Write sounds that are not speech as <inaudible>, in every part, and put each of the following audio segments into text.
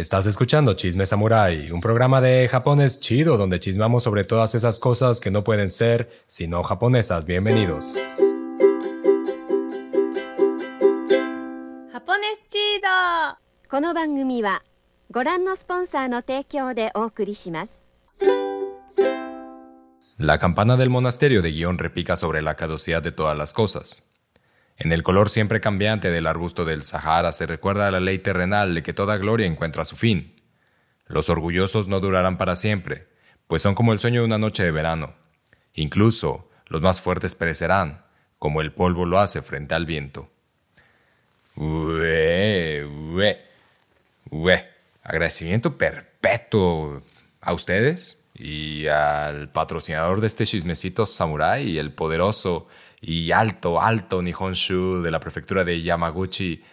Estás escuchando Chisme Samurai, un programa de japonés chido donde chismamos sobre todas esas cosas que no pueden ser sino japonesas. Bienvenidos. ハポネスチードこの番組はご覧のスポンサーの提供でお送りします La campana del monasterio de Guión repica sobre la caducidad de todas las cosas. En el color siempre cambiante del arbusto del Sahara se recuerda a la ley terrenal de que toda gloria encuentra su fin. Los orgullosos no durarán para siempre, pues son como el sueño de una noche de verano. Incluso los más fuertes perecerán, como el polvo lo hace frente al viento. Ue, ue, ue. Agradecimiento perpetuo a ustedes y al patrocinador de este chismecito samurai, el poderoso y alto, alto Nihonshu de la prefectura de Yamaguchi,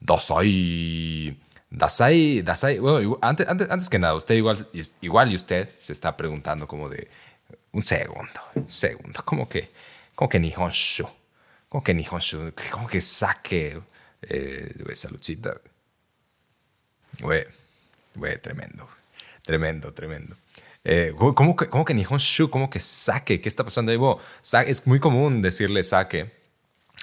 Dasai. Dasai, Dasai, bueno, antes, antes, antes que nada, usted igual, igual y usted se está preguntando como de, un segundo, un segundo, como que, como que Nihonshu, como que Nihonshu, como que saque, eh, güey, saludcita. Güey, güey, tremendo, tremendo, tremendo. Eh, ¿cómo, que, ¿Cómo que Nihonshu? ¿Cómo que sake? ¿Qué está pasando ahí? Es muy común decirle sake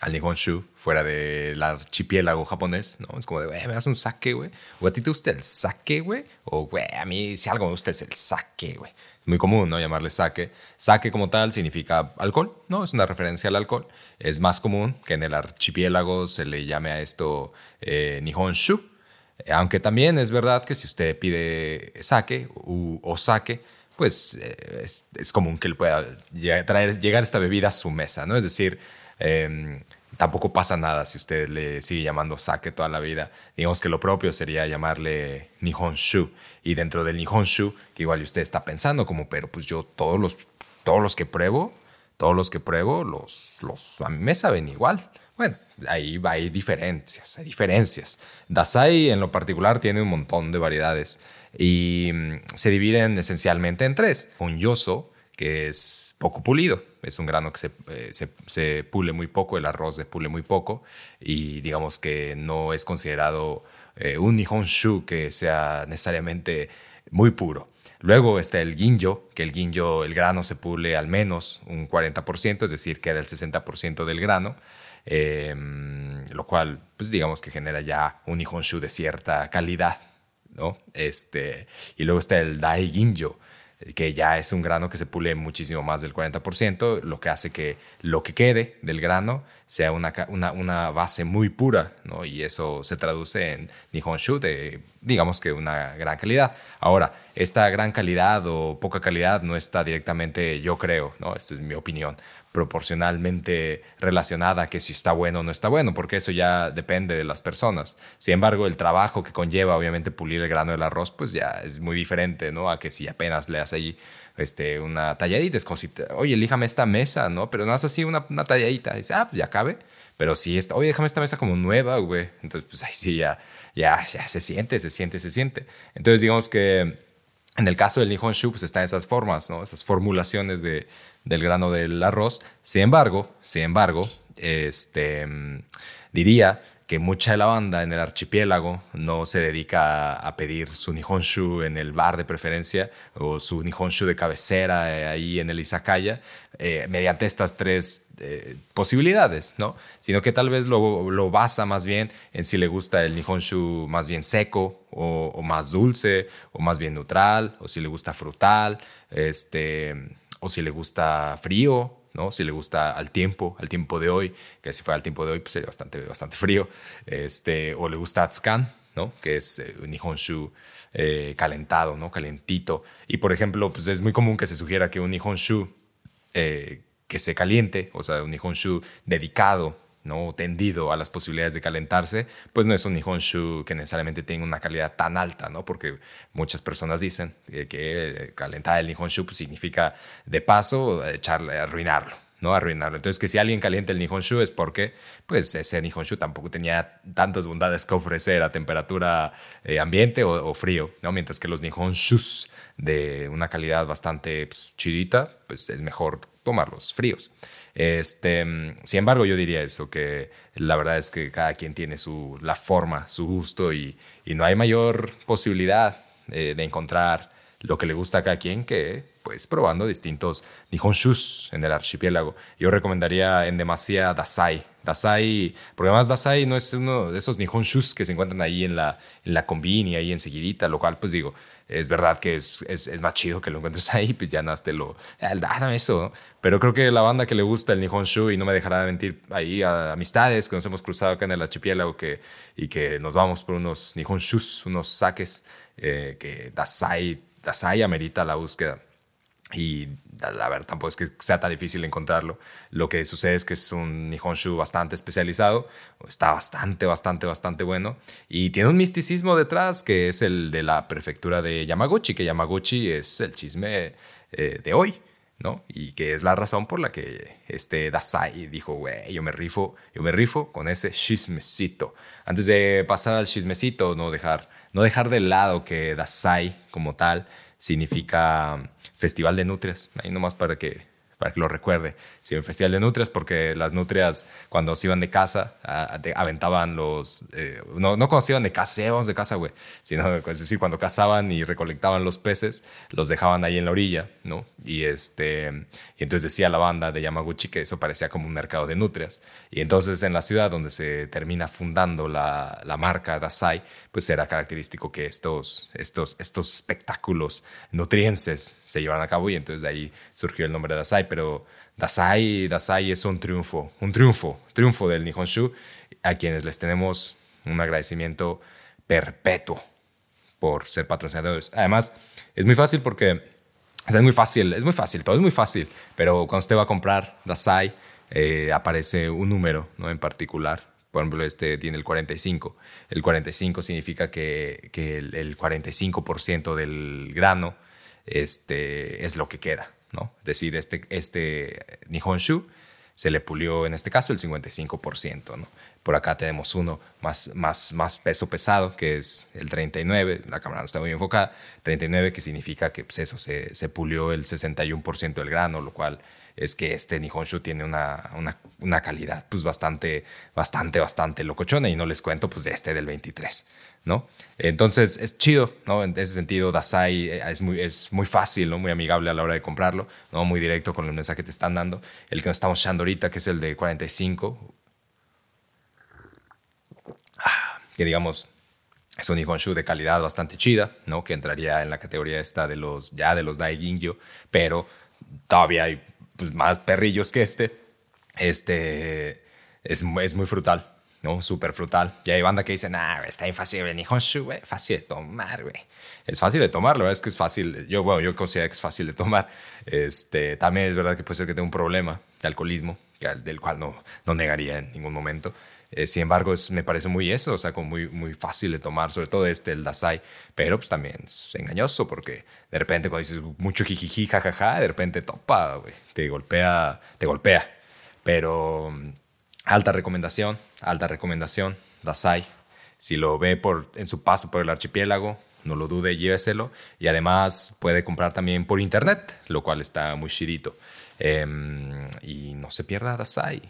al Nihonshu fuera del archipiélago japonés, ¿no? Es como de, güey, ¿me das un sake, güey? ¿O a ti te gusta el sake, güey? O, güey, a mí si algo me gusta es el sake, güey. Es muy común, ¿no? Llamarle sake. Sake como tal significa alcohol, ¿no? Es una referencia al alcohol. Es más común que en el archipiélago se le llame a esto eh, Nihonshu. Eh, Aunque también es verdad que si usted pide u- o sake, pues eh, es, común que le pueda llegar, traer, llegar esta bebida a su mesa, ¿no? Es decir, em, tampoco pasa nada si usted le sigue llamando sake toda la vida. Digamos que lo propio sería llamarle Nihonshu. Y dentro del Nihonshu, que igual usted está pensando como, pero pues yo todos los, todos los que pruebo, todos los que pruebo, los, los, a mí me saben igual. Bueno, ahí hay diferencias, hay diferencias. Dasai en lo particular tiene un montón de variedades y mm, se dividen esencialmente en tres. Un yoso, que es poco pulido, es un grano que se, eh, se, se pule muy poco, el arroz se pule muy poco y digamos que no es considerado eh, un nihonshu que sea necesariamente muy puro. Luego está el ginjo, que el ginjo, el grano se pule al menos un 40%, es decir, queda el 60% del grano, eh, lo cual, pues digamos que genera ya un nihonshu de cierta calidad, ¿no? Este, y luego está el dai ginjo, que ya es un grano que se pule muchísimo más del 40%, lo que hace que lo que quede del grano sea una, una, una base muy pura, ¿no? Y eso se traduce en Nihonshu de, digamos que una gran calidad. Ahora, esta gran calidad o poca calidad no está directamente, yo creo, ¿no? Esta es mi opinión, proporcionalmente relacionada que si está bueno o no está bueno, porque eso ya depende de las personas. Sin embargo, el trabajo que conlleva, obviamente, pulir el grano del arroz, pues ya es muy diferente, ¿no? A que si apenas le das ahí este, una talladita, es como si, oye, elíjame esta mesa, ¿no? Pero no es así una, una talladita, dice, ah, pues ya cabe. Pero si está, oye, déjame esta mesa como nueva, güey. Entonces, pues ahí sí, ya, ya, ya se siente, se siente, se siente. Entonces, digamos que en el caso del Nihonshu, pues están esas formas, ¿no? Esas formulaciones de, del grano del arroz. Sin embargo, sin embargo, este, mm, diría que mucha de la banda en el archipiélago no se dedica a, pedir su Nihonshu en el bar de preferencia o su Nihonshu de cabecera eh, ahí en el Izakaya eh, mediante estas tres eh, posibilidades, ¿no? Sino que tal vez lo, lo basa más bien en si le gusta el Nihonshu más bien seco o, o más dulce o más bien neutral o si le gusta frutal, este, o si le gusta frío, ¿no? Si le gusta al tiempo, al tiempo de hoy, que si fuera al tiempo de hoy, pues sería bastante, bastante frío, este, o le gusta Atsukan, ¿no? Que es eh, un Nihonshu eh, calentado, ¿no? Calentito. Y por ejemplo, pues es muy común que se sugiera que un Nihonshu eh, que se caliente, o sea, un Nihonshu dedicado, ¿no? tendido a las posibilidades de calentarse, pues no es un Nihonshu que necesariamente tenga una calidad tan alta, ¿no? Porque muchas personas dicen eh, que eh, calentar el Nihonshu pues, significa de paso echarle, arruinarlo, ¿no? Arruinarlo. Entonces, que si alguien calienta el Nihonshu es porque, pues, ese Nihonshu tampoco tenía tantas bondades que ofrecer a temperatura eh, ambiente o, frío, ¿no? Mientras que los Nihonshus de una calidad bastante pues, chidita, pues es mejor tomarlos fríos. Este, sin embargo, yo diría eso, que la verdad es que cada quien tiene su, la forma, su gusto y, no hay mayor posibilidad eh, de encontrar lo que le gusta a cada quien que pues probando distintos Nihonshus en el archipiélago. Yo recomendaría en demasía Dasai. Dasai, porque además Dasai no es uno de esos Nihonshus que se encuentran ahí en la, en la combini, ahí enseguidita, lo cual pues digo, es verdad que es, es, más chido que lo encuentres <laughs> ahí, pues ya naste lo, ah, dame eso. Pero creo que la banda que le gusta el Nihonshu y no me dejará de mentir ahí amistades que nos hemos cruzado acá en el archipiélago que, y que nos vamos por unos Nihonshus, unos saques, eh, que Dasai, Dasai amerita la búsqueda. Y la verdad tampoco es que sea tan difícil encontrarlo. Lo que sucede es que es un Nihonshu bastante especializado, está bastante, bastante, bastante bueno y tiene un misticismo detrás que es el de la prefectura de Yamaguchi, que Yamaguchi es el chisme eh, de hoy. ¿No? Y que es la razón por la que este Dasai dijo, güey, yo me rifo, yo me rifo con ese chismecito. Antes de pasar al chismecito, no dejar, no dejar de lado que Dasai como tal significa Festival de Nutrias, ahí nomás para que para que lo recuerde. Sí, el Festival de Nutrias, porque las nutrias cuando se iban de casa, aventaban los... Eh, no, no cuando se iban de casa, sí, de casa, güey, sino es decir, cuando cazaban y recolectaban los peces, los dejaban ahí en la orilla, ¿no? Y, este, y entonces decía la banda de Yamaguchi que eso parecía como un mercado de nutrias. Y entonces en la ciudad donde se termina fundando la, la marca Dasai, pues era característico que estos, estos, estos espectáculos nutrienses se llevaran a cabo y entonces de ahí surgió el nombre de Dasai, pero Dasai, Dasai es un triunfo, un triunfo, triunfo del Nihonshu, a quienes les tenemos un agradecimiento perpetuo por ser patrocinadores. Además, es muy fácil porque es muy fácil, es muy fácil, todo es muy fácil, pero cuando usted va a comprar Dasai, eh, aparece un número ¿no? en particular. Por ejemplo, este tiene el 45. El 45 significa que, que el, el 45% del grano este, es lo que queda. ¿no? Es decir, este, este Nihonshu se le pulió en este caso el 55%. ¿no? Por acá tenemos uno más, más, más peso pesado, que es el 39, la cámara no está muy enfocada, 39 que significa que pues eso, se, se pulió el 61% del grano, lo cual es que este Nihonshu tiene una, una, una, calidad pues bastante, bastante, bastante locochona y no les cuento pues de este del 23. ¿no? Entonces es chido, ¿no? En ese sentido, Dasai eh, es muy, es muy fácil, ¿no? Muy amigable a la hora de comprarlo, ¿no? Muy directo con el mensaje que te están dando. El que nos estamos echando ahorita, que es el de 45, ah, que digamos es un Nihonshu de calidad bastante chida, ¿no? Que entraría en la categoría esta de los, ya de los Daigingyo, pero todavía hay pues, más perrillos que este. Este es, es muy frutal, ¿no? Súper frutal. Y hay banda que dice, nah, está bien fácil el Nihonshu, güey, fácil de tomar, güey. Es fácil de tomar, la verdad es que es fácil. Yo, bueno, yo considero que es fácil de tomar. Este, también es verdad que puede ser que tenga un problema de alcoholismo, del cual no, no negaría en ningún momento. Eh, sin embargo, es, me parece muy eso, o sea, como muy, muy fácil de tomar, sobre todo este, el Dasai, pero pues también es engañoso porque de repente cuando dices mucho jijiji, jajaja, de repente topa, güey, te golpea, te golpea. Pero Alta recomendación, alta recomendación, Dasai. Si lo ve por, en su paso por el archipiélago, no lo dude, lléveselo. Y además puede comprar también por internet, lo cual está muy chidito. Em, y no se pierda Dasai.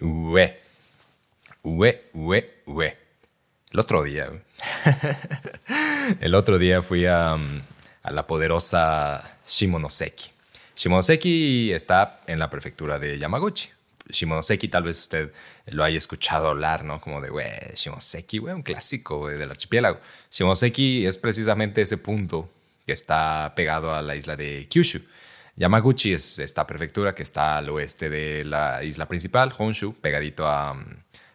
Ue. Ue, ue, ue. El otro día, <laughs> el otro día fui a, a la poderosa Shimonoseki. Shimonoseki está en la prefectura de Yamaguchi. Shimonoseki tal vez usted lo haya escuchado hablar, ¿no? Como de, güey, Shimonoseki, güey, un clásico del archipiélago. Shimonoseki es precisamente ese punto que está pegado a la isla de Kyushu. Yamaguchi es esta prefectura que está al oeste de la isla principal, Honshu, pegadito a,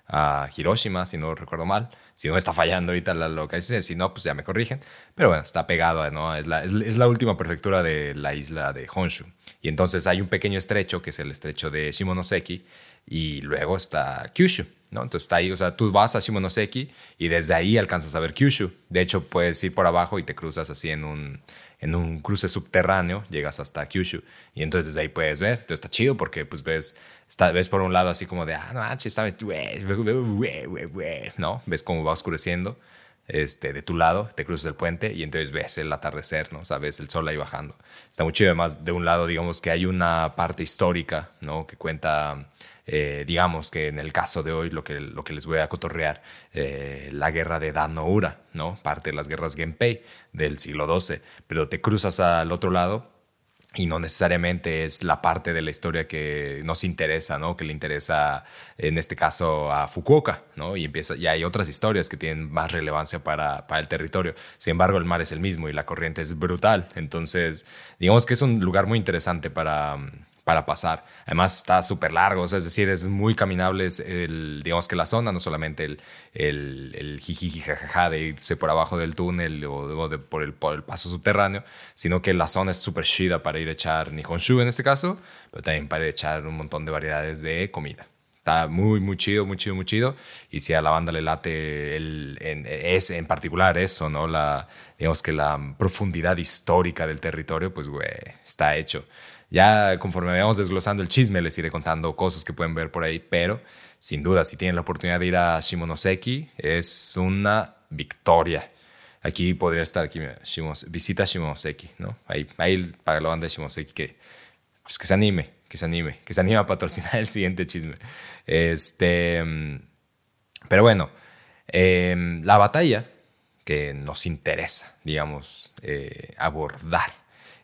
a Hiroshima, si no recuerdo mal. Si no está fallando ahorita la localización, si no, pues ya me corrigen. Pero bueno, está pegado, ¿no? Es la, es la última prefectura de la isla de Honshu. Y entonces hay un pequeño estrecho, que es el estrecho de Shimonoseki, y luego está Kyushu. ¿no? Entonces está ahí, o sea, tú vas a Shimonoseki y desde ahí alcanzas a ver Kyushu. De hecho, puedes ir por abajo y te cruzas así en un, en un cruce subterráneo, llegas hasta Kyushu y entonces desde ahí puedes ver. Entonces está chido porque pues ves, está, ves por un lado así como de, ah, no, está, ¿no? Ves cómo va oscureciendo este, de tu lado, te cruzas el puente y entonces ves el atardecer, ¿no? O sea, el sol ahí bajando. Está muy chido. Además, de un lado, digamos que hay una parte histórica, ¿no? Que cuenta eh, digamos que en el caso de hoy lo que, lo que les voy a cotorrear, eh, la guerra de Dan Ura, ¿no? parte de las guerras Genpei del siglo XII, pero te cruzas al otro lado y no necesariamente es la parte de la historia que nos interesa, ¿no? Que le interesa, en este caso, a Fukuoka, ¿no? Y empieza, y hay otras historias que tienen más relevancia para, para el territorio. Sin embargo, el mar es el mismo y la corriente es brutal. Entonces, digamos que es un lugar muy interesante para, para pasar. Además está súper largo, es decir, es muy caminable, el, digamos que la zona, no solamente el, el, el jajaja de irse por abajo del túnel o, por, el, por el paso subterráneo, sino que la zona es súper chida para ir a echar Nihonshu en este caso, pero también para echar un montón de variedades de comida. Está muy, muy chido, muy chido, muy chido. Y si a la banda le late el, en, es en particular eso, ¿no? La, digamos que la profundidad histórica del territorio, pues, güey, está hecho. Ya conforme vayamos desglosando el chisme, les iré contando cosas que pueden ver por ahí, pero sin duda, si tienen la oportunidad de ir a Shimonoseki, es una victoria. Aquí podría estar, aquí, visita Shimonoseki, ¿no? Ahí, ahí para la banda de Shimonoseki, que, pues que se anime, que se anime, que se anime a patrocinar <laughs> el siguiente chisme. Este, pero bueno, em, la batalla que nos interesa, digamos, eh, abordar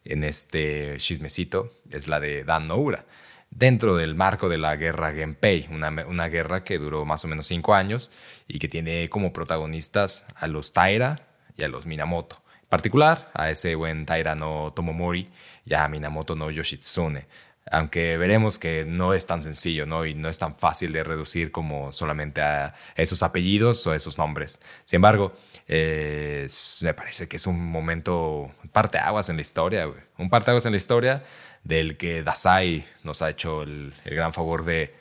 en este chismecito es la de Dan Noura, dentro del marco de la guerra Genpei, una, una guerra que duró más o menos cinco años y que tiene como protagonistas a los Taira y a los Minamoto. En particular, a ese buen Taira no Tomomori y a Minamoto no Yoshitsune, aunque veremos que no es tan sencillo ¿no? y no es tan fácil de reducir como solamente a esos apellidos o esos nombres. Sin embargo, me parece que es un momento, parteaguas en la historia, un parteaguas en la historia del que Dasai nos ha hecho el, gran favor de,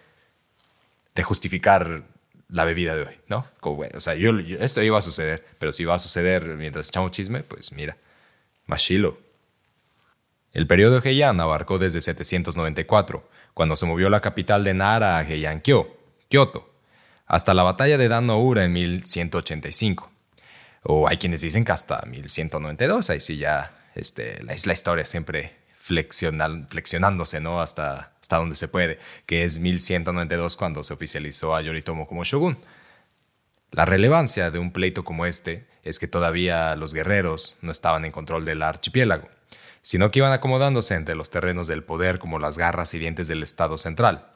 justificar la bebida de hoy, ¿no? o sea, yo, esto iba a suceder, pero si va a suceder mientras echamos chisme, pues mira, machilo. El periodo Heian abarcó desde 794, cuando se movió la capital de Nara a Heian-kyo, Kyoto, hasta la batalla de Dan Ura en 1185. O hay quienes dicen que hasta 1192, ahí sí ya este, la, la historia siempre flexionándose ¿no? hasta, hasta donde se puede, que es 1192 cuando se oficializó a Yoritomo como shogun. La relevancia de un pleito como este es que todavía los guerreros no estaban en control del archipiélago sino que iban acomodándose entre los terrenos del poder como las garras y dientes del Estado central.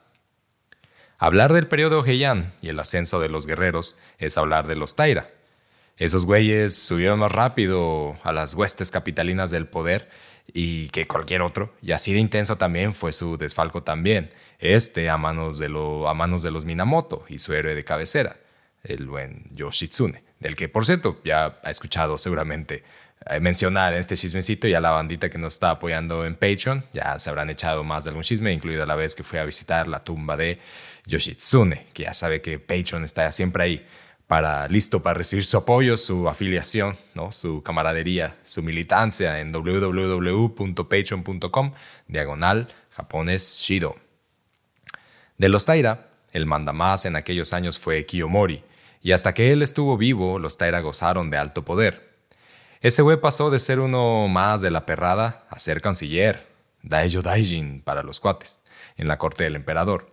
Hablar del periodo Heian y el ascenso de los guerreros es hablar de los Taira. Esos güeyes subieron más rápido a las huestes capitalinas del poder y que cualquier otro, y así de intenso también fue su desfalco también, este a manos de, a manos de los Minamoto y su héroe de cabecera, el buen Yoshitsune, del que por cierto ya ha escuchado seguramente eh, mencionar este chismecito y a la bandita que nos está apoyando en Patreon. Ya se habrán echado más de algún chisme, incluida la vez que fui a visitar la tumba de Yoshitsune, que ya sabe que Patreon está siempre ahí para listo para recibir su apoyo, su afiliación, ¿no? su camaradería, su militancia en www.patreon.com diagonal japonés shido. De los Taira, el mandamás en aquellos años fue Kiyomori, y hasta que él estuvo vivo, los Taira gozaron de alto poder. Ese güey pasó de ser uno más de la perrada a ser canciller, Daijo Daijin para los cuates, en la corte del emperador.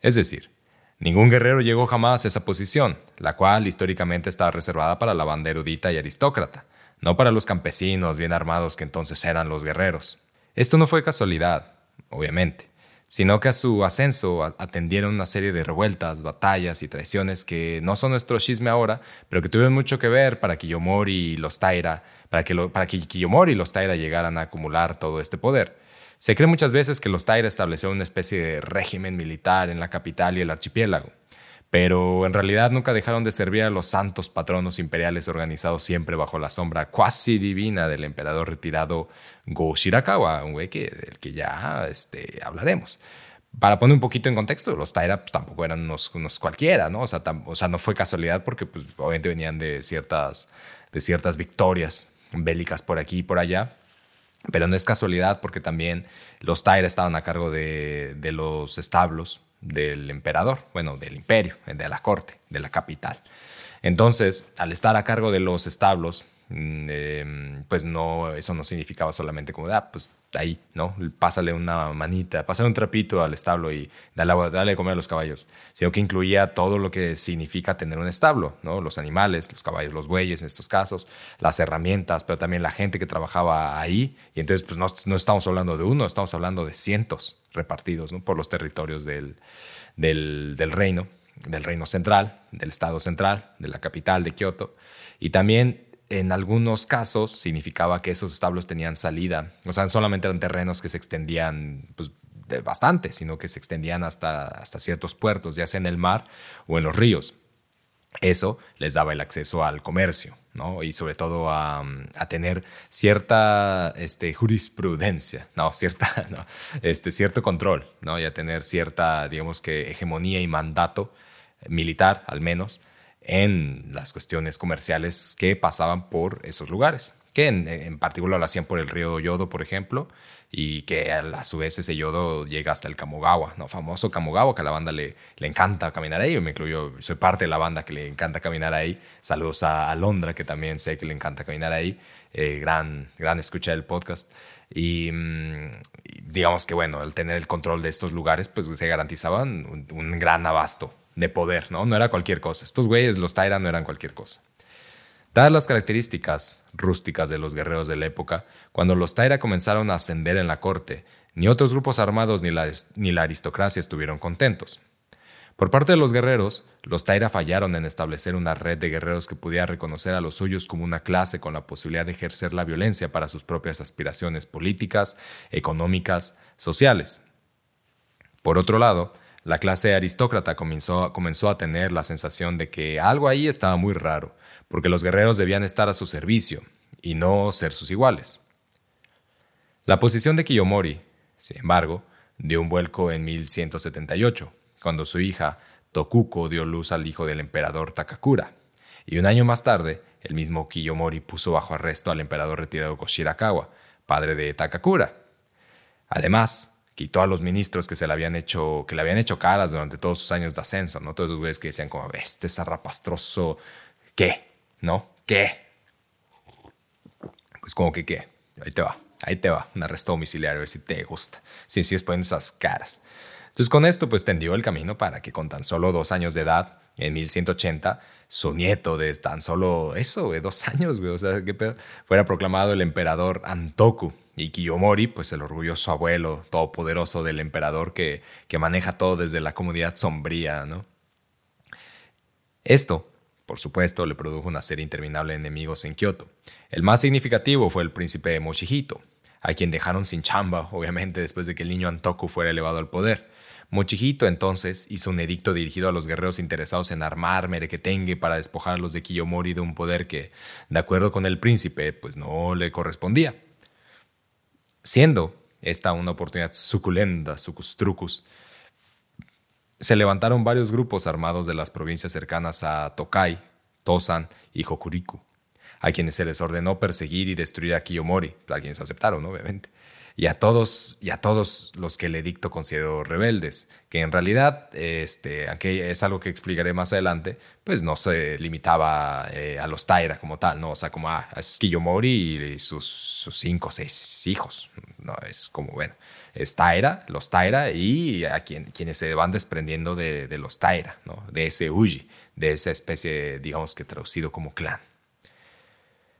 Es decir, ningún guerrero llegó jamás a esa posición, la cual históricamente estaba reservada para la banda erudita y aristócrata, no para los campesinos bien armados que entonces eran los guerreros. Esto no fue casualidad, obviamente sino que a su ascenso atendieron una serie de revueltas, batallas y traiciones que no son nuestro chisme ahora, pero que tuvieron mucho que ver para que Yomori y los Taira, para que, para que Kiyomori y los Taira llegaran a acumular todo este poder. Se cree muchas veces que los Taira establecieron una especie de régimen militar en la capital y el archipiélago, pero en realidad nunca dejaron de servir a los santos patronos imperiales organizados siempre bajo la sombra cuasi divina del emperador retirado Go Shirakawa, un güey que, del que ya este, hablaremos. Para poner un poquito en contexto, los Taira pues, tampoco eran unos, cualquiera, ¿no? O sea, o sea, no fue casualidad porque pues, obviamente venían de ciertas, de ciertas victorias bélicas por aquí y por allá. Pero no es casualidad porque también los Taira estaban a cargo de, de los establos del emperador, bueno, del imperio, de la corte, de la capital. Entonces, al estar a cargo de los establos, mm, em, pues no, eso no significaba solamente como, ah, pues ahí, ¿no? Pásale una manita, pásale un trapito al establo y dale, dale de comer a los caballos, sino que incluía todo lo que significa tener un establo, ¿no? Los animales, los caballos, los bueyes en estos casos, las herramientas, pero también la gente que trabajaba ahí. Y entonces, pues no, no estamos hablando de uno, estamos hablando de cientos repartidos, ¿no? Por los territorios del, del, del reino, del reino central, del estado central, de la capital de Kioto. Y también en algunos casos significaba que esos establos tenían salida. O sea, solamente eran terrenos que se extendían pues, bastante, sino que se extendían hasta, hasta ciertos puertos, ya sea en el mar o en los ríos. Eso les daba el acceso al comercio, ¿no? Y sobre todo a, tener cierta este, jurisprudencia, <laughs> no, cierta, este, cierto control, ¿no? Y a tener cierta, digamos que, hegemonía y mandato militar, al menos, en las cuestiones comerciales que pasaban por esos lugares, que en, particular lo hacían por el río Yodo, por ejemplo, y que a, su vez ese yodo llega hasta el Kamogawa, ¿no? famoso Kamogawa, que a la banda le, le encanta caminar ahí, yo me incluyo, soy parte de la banda que le encanta caminar ahí, saludos a Alondra, que también sé que le encanta caminar ahí, eh, gran, gran escucha del podcast, y mm, digamos que bueno, al tener el control de estos lugares, pues se garantizaban un gran abasto de poder, ¿no? No era cualquier cosa. Estos güeyes, los Taira, no eran cualquier cosa. Dadas las características rústicas de los guerreros de la época, cuando los Taira comenzaron a ascender en la corte, ni otros grupos armados ni la, ni la aristocracia estuvieron contentos. Por parte de los guerreros, los Taira fallaron en establecer una red de guerreros que pudiera reconocer a los suyos como una clase con la posibilidad de ejercer la violencia para sus propias aspiraciones políticas, económicas, sociales. Por otro lado, la clase aristócrata comenzó, a tener la sensación de que algo ahí estaba muy raro, porque los guerreros debían estar a su servicio y no ser sus iguales. La posición de Kiyomori, sin embargo, dio un vuelco en 1178, cuando su hija Tokuko dio luz al hijo del emperador Takakura, y un año más tarde, el mismo Kiyomori puso bajo arresto al emperador retirado Koshirakawa, padre de Takakura. Además, quitó a los ministros que se le habían hecho, que le habían hecho caras durante todos sus años de ascenso, ¿no? Todos los güeyes que decían como, este zarrapastroso, ¿qué? ¿No? ¿Qué? Pues como que, ¿qué? Ahí te va, ahí te va, un arresto domiciliario, a ver si te gusta. Si sí, sí, ponen esas caras. Entonces con esto pues tendió el camino para que con tan solo dos años de edad, en 1180, su nieto de tan solo eso, de dos años, güey, o sea, que fuera proclamado el emperador Antoku, y Kiyomori, pues el orgulloso abuelo todopoderoso del emperador que, que maneja todo desde la comunidad sombría, ¿no? Esto, por supuesto, le produjo una serie interminable de enemigos en Kioto. El más significativo fue el príncipe Mochihito, a quien dejaron sin chamba, obviamente, después de que el niño Antoku fuera elevado al poder. Mochihito entonces hizo un edicto dirigido a los guerreros interesados en armar Merequetengue para despojarlos de Kiyomori de un poder que, de acuerdo con el príncipe, pues no le correspondía. Siendo esta una oportunidad suculenta, sucus trucus, se levantaron varios grupos armados de las provincias cercanas a Tokai, Tosan y Hokuriku, a quienes se les ordenó perseguir y destruir a Kiyomori, a quienes aceptaron, obviamente. Y a todos, y a todos los que el edicto consideró rebeldes, que en realidad, este, aunque es algo que explicaré más adelante, pues no se limitaba eh, a los Taira como tal, ¿no? O sea, como a, a Kiyomori y sus, cinco o seis hijos, ¿no? Es como, bueno, es Taira, los Taira y a quien, quienes se van desprendiendo de, de los Taira, ¿no? De ese Uji, de esa especie, digamos que traducido como clan.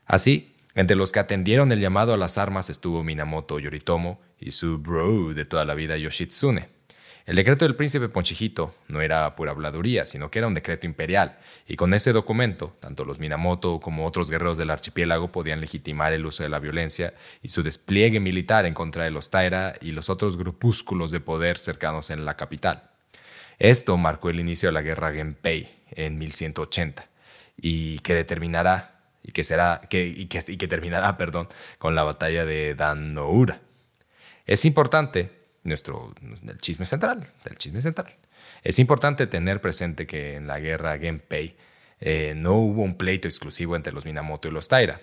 Así, entre los que atendieron el llamado a las armas estuvo Minamoto Yoritomo y su bro de toda la vida Yoshitsune. El decreto del príncipe Ponchijito no era pura habladuría, sino que era un decreto imperial, y con ese documento, tanto los Minamoto como otros guerreros del archipiélago podían legitimar el uso de la violencia y su despliegue militar en contra de los Taira y los otros grupúsculos de poder cercanos en la capital. Esto marcó el inicio de la guerra Genpei en 1180 y que determinará y que será y que, terminará, <laughs> con la batalla de Dan Noura. Es importante nuestro chisme central, chisme central. Es importante tener presente que en la guerra Genpei eh, no hubo un pleito exclusivo entre los Minamoto y los Taira.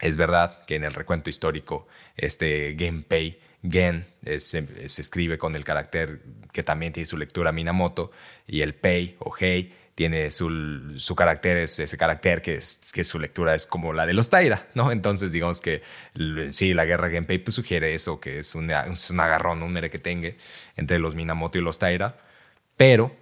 Es verdad que en el recuento histórico este Genpei Gen se, escribe con el carácter que también tiene su lectura Minamoto y el Pei o Hei tiene su, su carácter, es ese carácter que, es, que su lectura es como la de los Taira, ¿no? Entonces digamos que sí, la guerra Genpei pues, sugiere eso, que es, un agarrón, un merequetengue entre los Minamoto y los Taira, pero,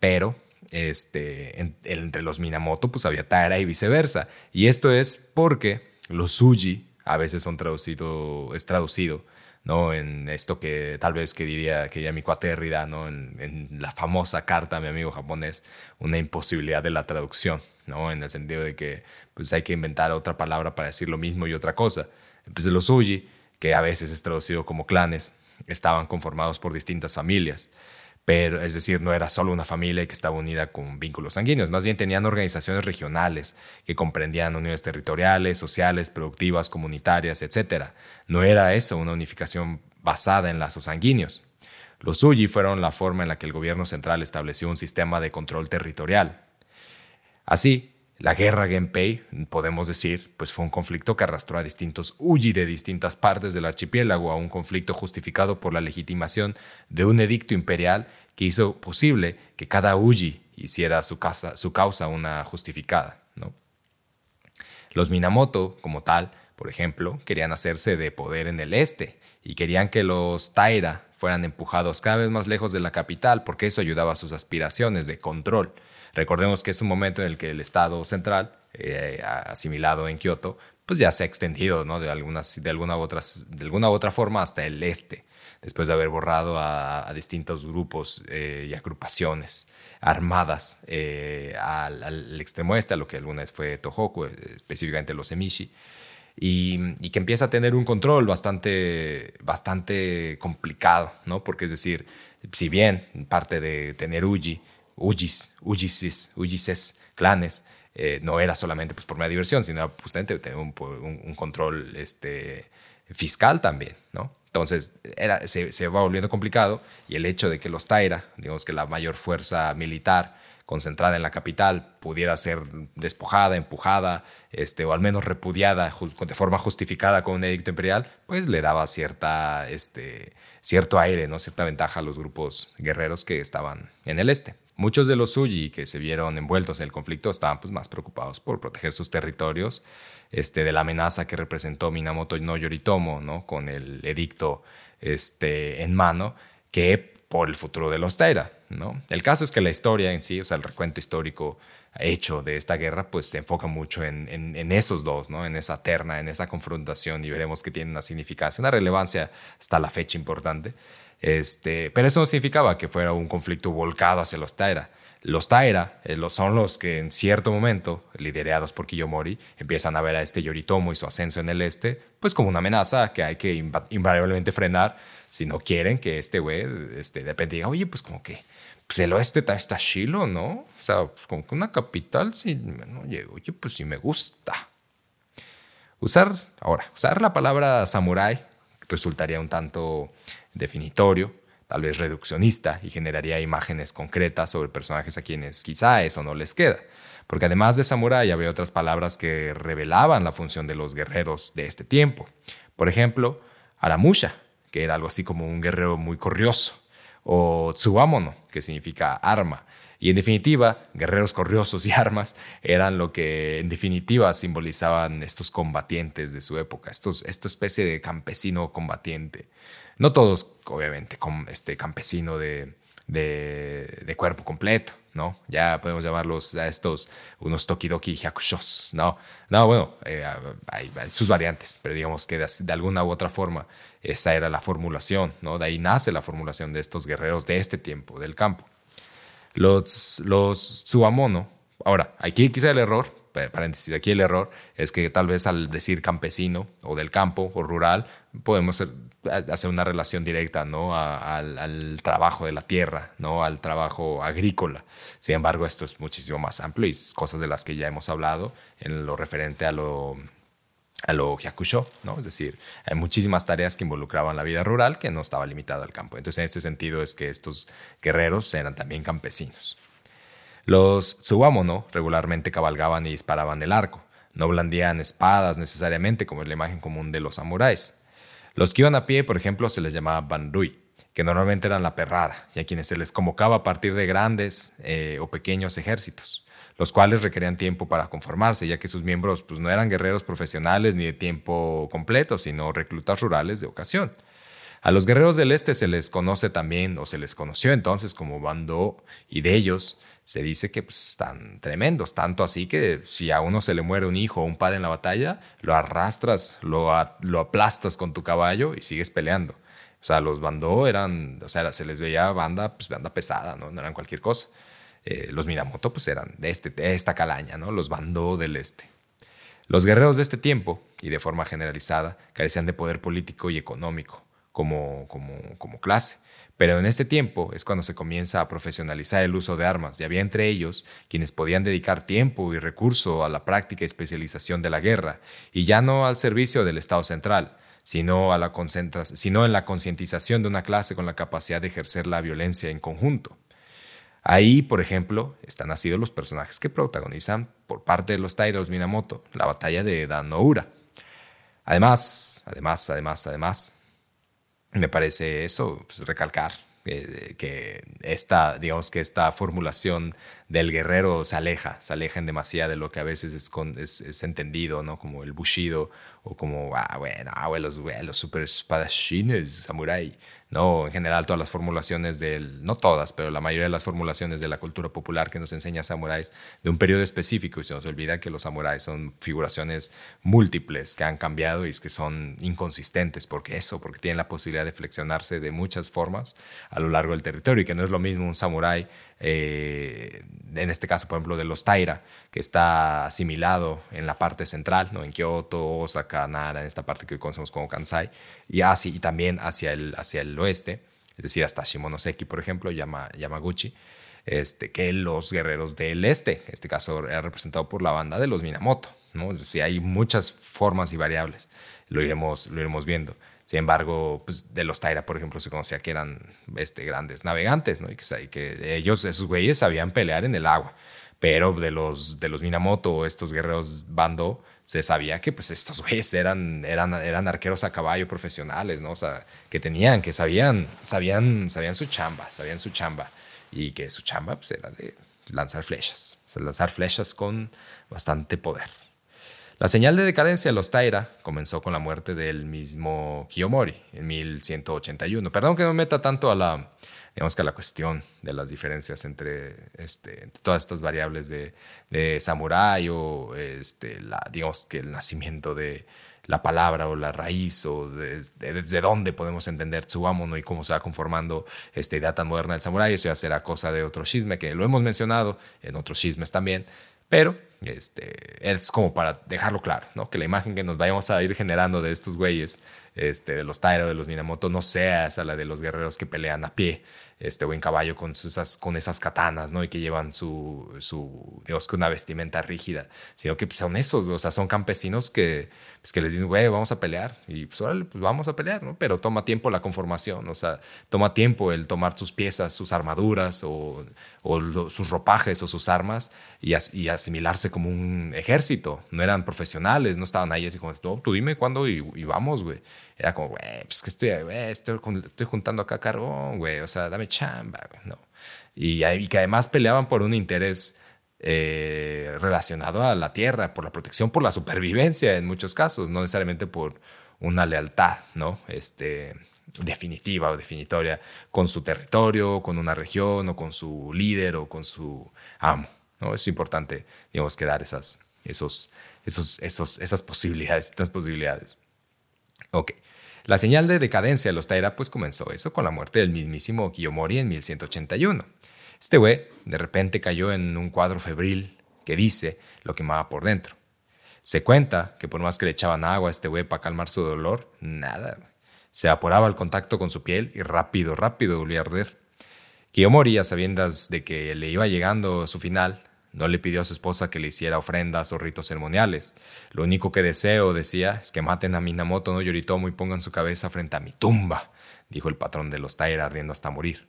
pero, este, entre los Minamoto pues había Taira y viceversa. Y esto es porque los Uji a veces son traducido, es traducido ¿no? En esto que tal vez que diría, que ya mi cuate ¿no? En, la famosa carta a mi amigo japonés, una imposibilidad de la traducción, ¿no? En el sentido de que pues hay que inventar otra palabra para decir lo mismo y otra cosa. De los Uji, que a veces es traducido como clanes, estaban conformados por distintas familias pero es decir, no era solo una familia que estaba unida con vínculos sanguíneos, más bien tenían organizaciones regionales que comprendían uniones territoriales, sociales, productivas, comunitarias, etc. No era eso una unificación basada en lazos sanguíneos. Los Uji fueron la forma en la que el gobierno central estableció un sistema de control territorial. Así, la guerra Genpei, podemos decir, pues fue un conflicto que arrastró a distintos Uji de distintas partes del archipiélago a un conflicto justificado por la legitimación de un edicto imperial que hizo posible que cada Uji hiciera su, su causa una justificada. ¿no? Los Minamoto, como tal, por ejemplo, querían hacerse de poder en el este y querían que los Taira fueran empujados cada vez más lejos de la capital porque eso ayudaba a sus aspiraciones de control. Recordemos que es un momento en el que el Estado central, eh, asimilado en Kioto, pues ya se ha extendido ¿no? de, algunas, de, alguna otras, de alguna u otra forma hasta el este, después de haber borrado a, distintos grupos eh, y agrupaciones armadas eh, al, extremo este, a lo que alguna vez fue Tohoku, específicamente los Emishi. Y, y, que empieza a tener un control bastante, bastante complicado, ¿no? Porque es decir, si bien parte de tener Uji, Ujis, Ujises, Ujises, clanes, eh, no era solamente pues, por una diversión, sino justamente tener un, un, control este, fiscal también, ¿no? Entonces era, se, se, va volviendo complicado y el hecho de que los Taira, digamos que la mayor fuerza militar concentrada en la capital, pudiera ser despojada, empujada, este, o al menos repudiada de forma justificada con un edicto imperial, pues le daba cierta, este, cierto aire, ¿no? cierta ventaja a los grupos guerreros que estaban en el este. Muchos de los Suji que se vieron envueltos en el conflicto estaban pues, más preocupados por proteger sus territorios este, de la amenaza que representó Minamoto no Yoritomo ¿no? con el edicto este, en mano que por el futuro de los Taira. ¿no? El caso es que la historia en sí, o sea, el recuento histórico hecho de esta guerra, pues se enfoca mucho en, en, esos dos, ¿no? en esa terna, en esa confrontación y veremos que tiene una significancia, una relevancia hasta la fecha importante. Este, pero eso no significaba que fuera un conflicto volcado hacia los Taira. Los Taira eh, son los que en cierto momento, liderados por Kiyomori, empiezan a ver a este Yoritomo y su ascenso en el este, pues como una amenaza que hay que invariablemente frenar si no quieren que este güey este, de repente diga, oye, pues como que pues el oeste está, está ¿no? O sea, pues como que una capital, sí, no, oye, pues sí me gusta. Usar, ahora, usar la palabra samurái resultaría un tanto definitorio, tal vez reduccionista y generaría imágenes concretas sobre personajes a quienes quizá eso no les queda. Porque además de samurái había otras palabras que revelaban la función de los guerreros de este tiempo. Por ejemplo, aramusha, que era algo así como un guerrero muy corrioso, o tsubamono, que significa arma. Y en definitiva, guerreros corriosos y <laughs> armas eran lo que en definitiva simbolizaban estos combatientes de su época, estos, esta especie de campesino combatiente. No todos, obviamente, con este campesino de, de, cuerpo completo, ¿no? Ya podemos llamarlos a estos unos tokidoki hyakushos, ¿no? No, bueno, eh, hay, sus variantes, pero digamos que de, alguna u otra forma esa era la formulación, ¿no? De ahí nace la formulación de estos guerreros de este tiempo, del campo. Los, los ahora, aquí quizá el error, paréntesis, aquí el error es que tal vez al decir campesino o del campo o rural, podemos hacer una relación directa ¿no? al, trabajo de la tierra, ¿no? al trabajo agrícola. Sin embargo, esto es muchísimo más amplio y cosas de las que ya hemos hablado en lo referente a lo a lo Hyakusho, ¿no? Es decir, hay muchísimas tareas que involucraban la vida rural que no estaba limitada al campo. Entonces, en este sentido es que estos guerreros eran también campesinos. Los Tsuwamono regularmente cabalgaban y disparaban del arco. No blandían espadas necesariamente, como es la imagen común de los samuráis. Los que iban a pie, por ejemplo, se les llamaba banrui, que normalmente eran la perrada, y a quienes se les convocaba a partir de grandes eh, o pequeños ejércitos los cuales requerían tiempo para conformarse, ya que sus miembros pues, no eran guerreros profesionales ni de tiempo completo, sino reclutas rurales de ocasión. A los guerreros del este se les conoce también, o se les conoció entonces como bando, y de ellos se dice que pues, están tremendos, tanto así que si a uno se le muere un hijo o un padre en la batalla, lo arrastras, lo, lo aplastas con tu caballo y sigues peleando. O sea, los bandó eran, o sea, se les veía banda, pues banda pesada, ¿no? No eran cualquier cosa. Eh, los Minamoto pues eran de, este, de esta calaña, ¿no? los Bando del Este. Los guerreros de este tiempo, y de forma generalizada, carecían de poder político y económico como, como, como clase. Pero en este tiempo es cuando se comienza a profesionalizar el uso de armas y había entre ellos quienes podían dedicar tiempo y recurso a la práctica y especialización de la guerra, y ya no al servicio del Estado central, sino, a la en la concientización de una clase con la capacidad de ejercer la violencia en conjunto. Ahí, por ejemplo, están nacidos los personajes que protagonizan por parte de los Tairos Minamoto la batalla de Danoura. Además, además, además, además, me parece eso, pues, recalcar que esta, digamos que esta formulación del guerrero se aleja, se aleja en demasiado de lo que a veces es, es, entendido, ¿no? Como el bushido o como, ah, bueno, ah, los, los super espadachines, samurai. ¿No? En general, todas las formulaciones del, no todas, pero la mayoría de las formulaciones de la cultura popular que nos enseña samuráis de un periodo específico y se nos olvida que los samuráis son figuraciones múltiples que han cambiado y que son inconsistentes. ¿Por qué eso? Porque tienen la posibilidad de flexionarse de muchas formas a lo largo del territorio y que no es lo mismo un samurái eh, en este caso, por ejemplo, de los Taira, que está asimilado en la parte central, ¿no? en Kyoto, Osaka, Nara, en esta parte que hoy conocemos como Kansai, y, así, y también hacia el, hacia el oeste, es decir, hasta Shimonoseki, por ejemplo, Yamaguchi, este, que los guerreros del este, en este caso era representado por la banda de los Minamoto, ¿no? es decir, hay muchas formas y variables, lo iremos, lo iremos viendo. Sin embargo, pues de los Taira, por ejemplo, se conocía que eran este, grandes navegantes, ¿no? Y que, que ellos, esos güeyes, sabían pelear en el agua. Pero de los, de los Minamoto, estos guerreros bando, se sabía que pues estos güeyes eran, eran, eran arqueros a caballo profesionales, ¿no? O sea, que tenían, que sabían, sabían, sabían su chamba, sabían su chamba. Y que su chamba pues, era de lanzar flechas, lanzar flechas con bastante poder. La señal de decadencia de los Taira comenzó con la muerte del mismo Kiyomori en 1181. Perdón que no me meta tanto a la, digamos que a la cuestión de las diferencias entre, este, todas estas variables de, de samurái o este, la, digamos que el nacimiento de la palabra o la raíz o desde dónde podemos entender Tsuwamono y cómo se va conformando esta idea tan moderna del samurái. Eso ya será cosa de otro chisme que lo hemos mencionado en otros chismes también, pero este, es como para dejarlo claro, ¿no? Que la imagen que nos vayamos a ir generando de estos güeyes, este, de los Tairo, de los Minamoto, no sea esa la de los guerreros que pelean a pie, este, o en caballo con, sus, con esas katanas, ¿no? Y que llevan su, su, digamos que una vestimenta rígida, sino que pues, son esos, o sea, son campesinos que, pues, que les dicen, güey, vamos a pelear, y pues, órale, pues vamos a pelear, ¿no? Pero toma tiempo la conformación, o sea, toma tiempo el tomar sus piezas, sus armaduras, o, sus ropajes, o sus armas, y, asimilarse como un ejército, no eran profesionales, no estaban ahí así como, no, tú dime cuándo y vamos, güey. Era como, güey, pues que estoy, estoy, juntando acá carbón, güey, o sea, dame chamba, güey, no. Y, y, que además peleaban por un interés eh, relacionado a la tierra, por la protección, por la supervivencia en muchos casos, no necesariamente por una lealtad, ¿no? Este, definitiva o definitoria con su territorio, con una región o con su líder o con su amo, ¿no? Es importante, digamos, que dar esas, esos, esos, esos, esas posibilidades, estas posibilidades. Ok. La señal de decadencia de los Taira pues comenzó eso con la muerte del mismísimo Kiyomori en 1181. Este güey de repente cayó en un cuadro febril que dice lo quemaba por dentro. Se cuenta que por más que le echaban agua a este güey para calmar su dolor, nada. Se evaporaba el contacto con su piel y rápido, rápido volvía a arder. Kiyomori, a sabiendas de que le iba llegando su final, no le pidió a su esposa que le hiciera ofrendas o ritos ceremoniales. Lo único que deseo, decía, es que maten a Minamoto no Yoritomo y pongan su cabeza frente a mi tumba, dijo el patrón de los Taira ardiendo hasta morir.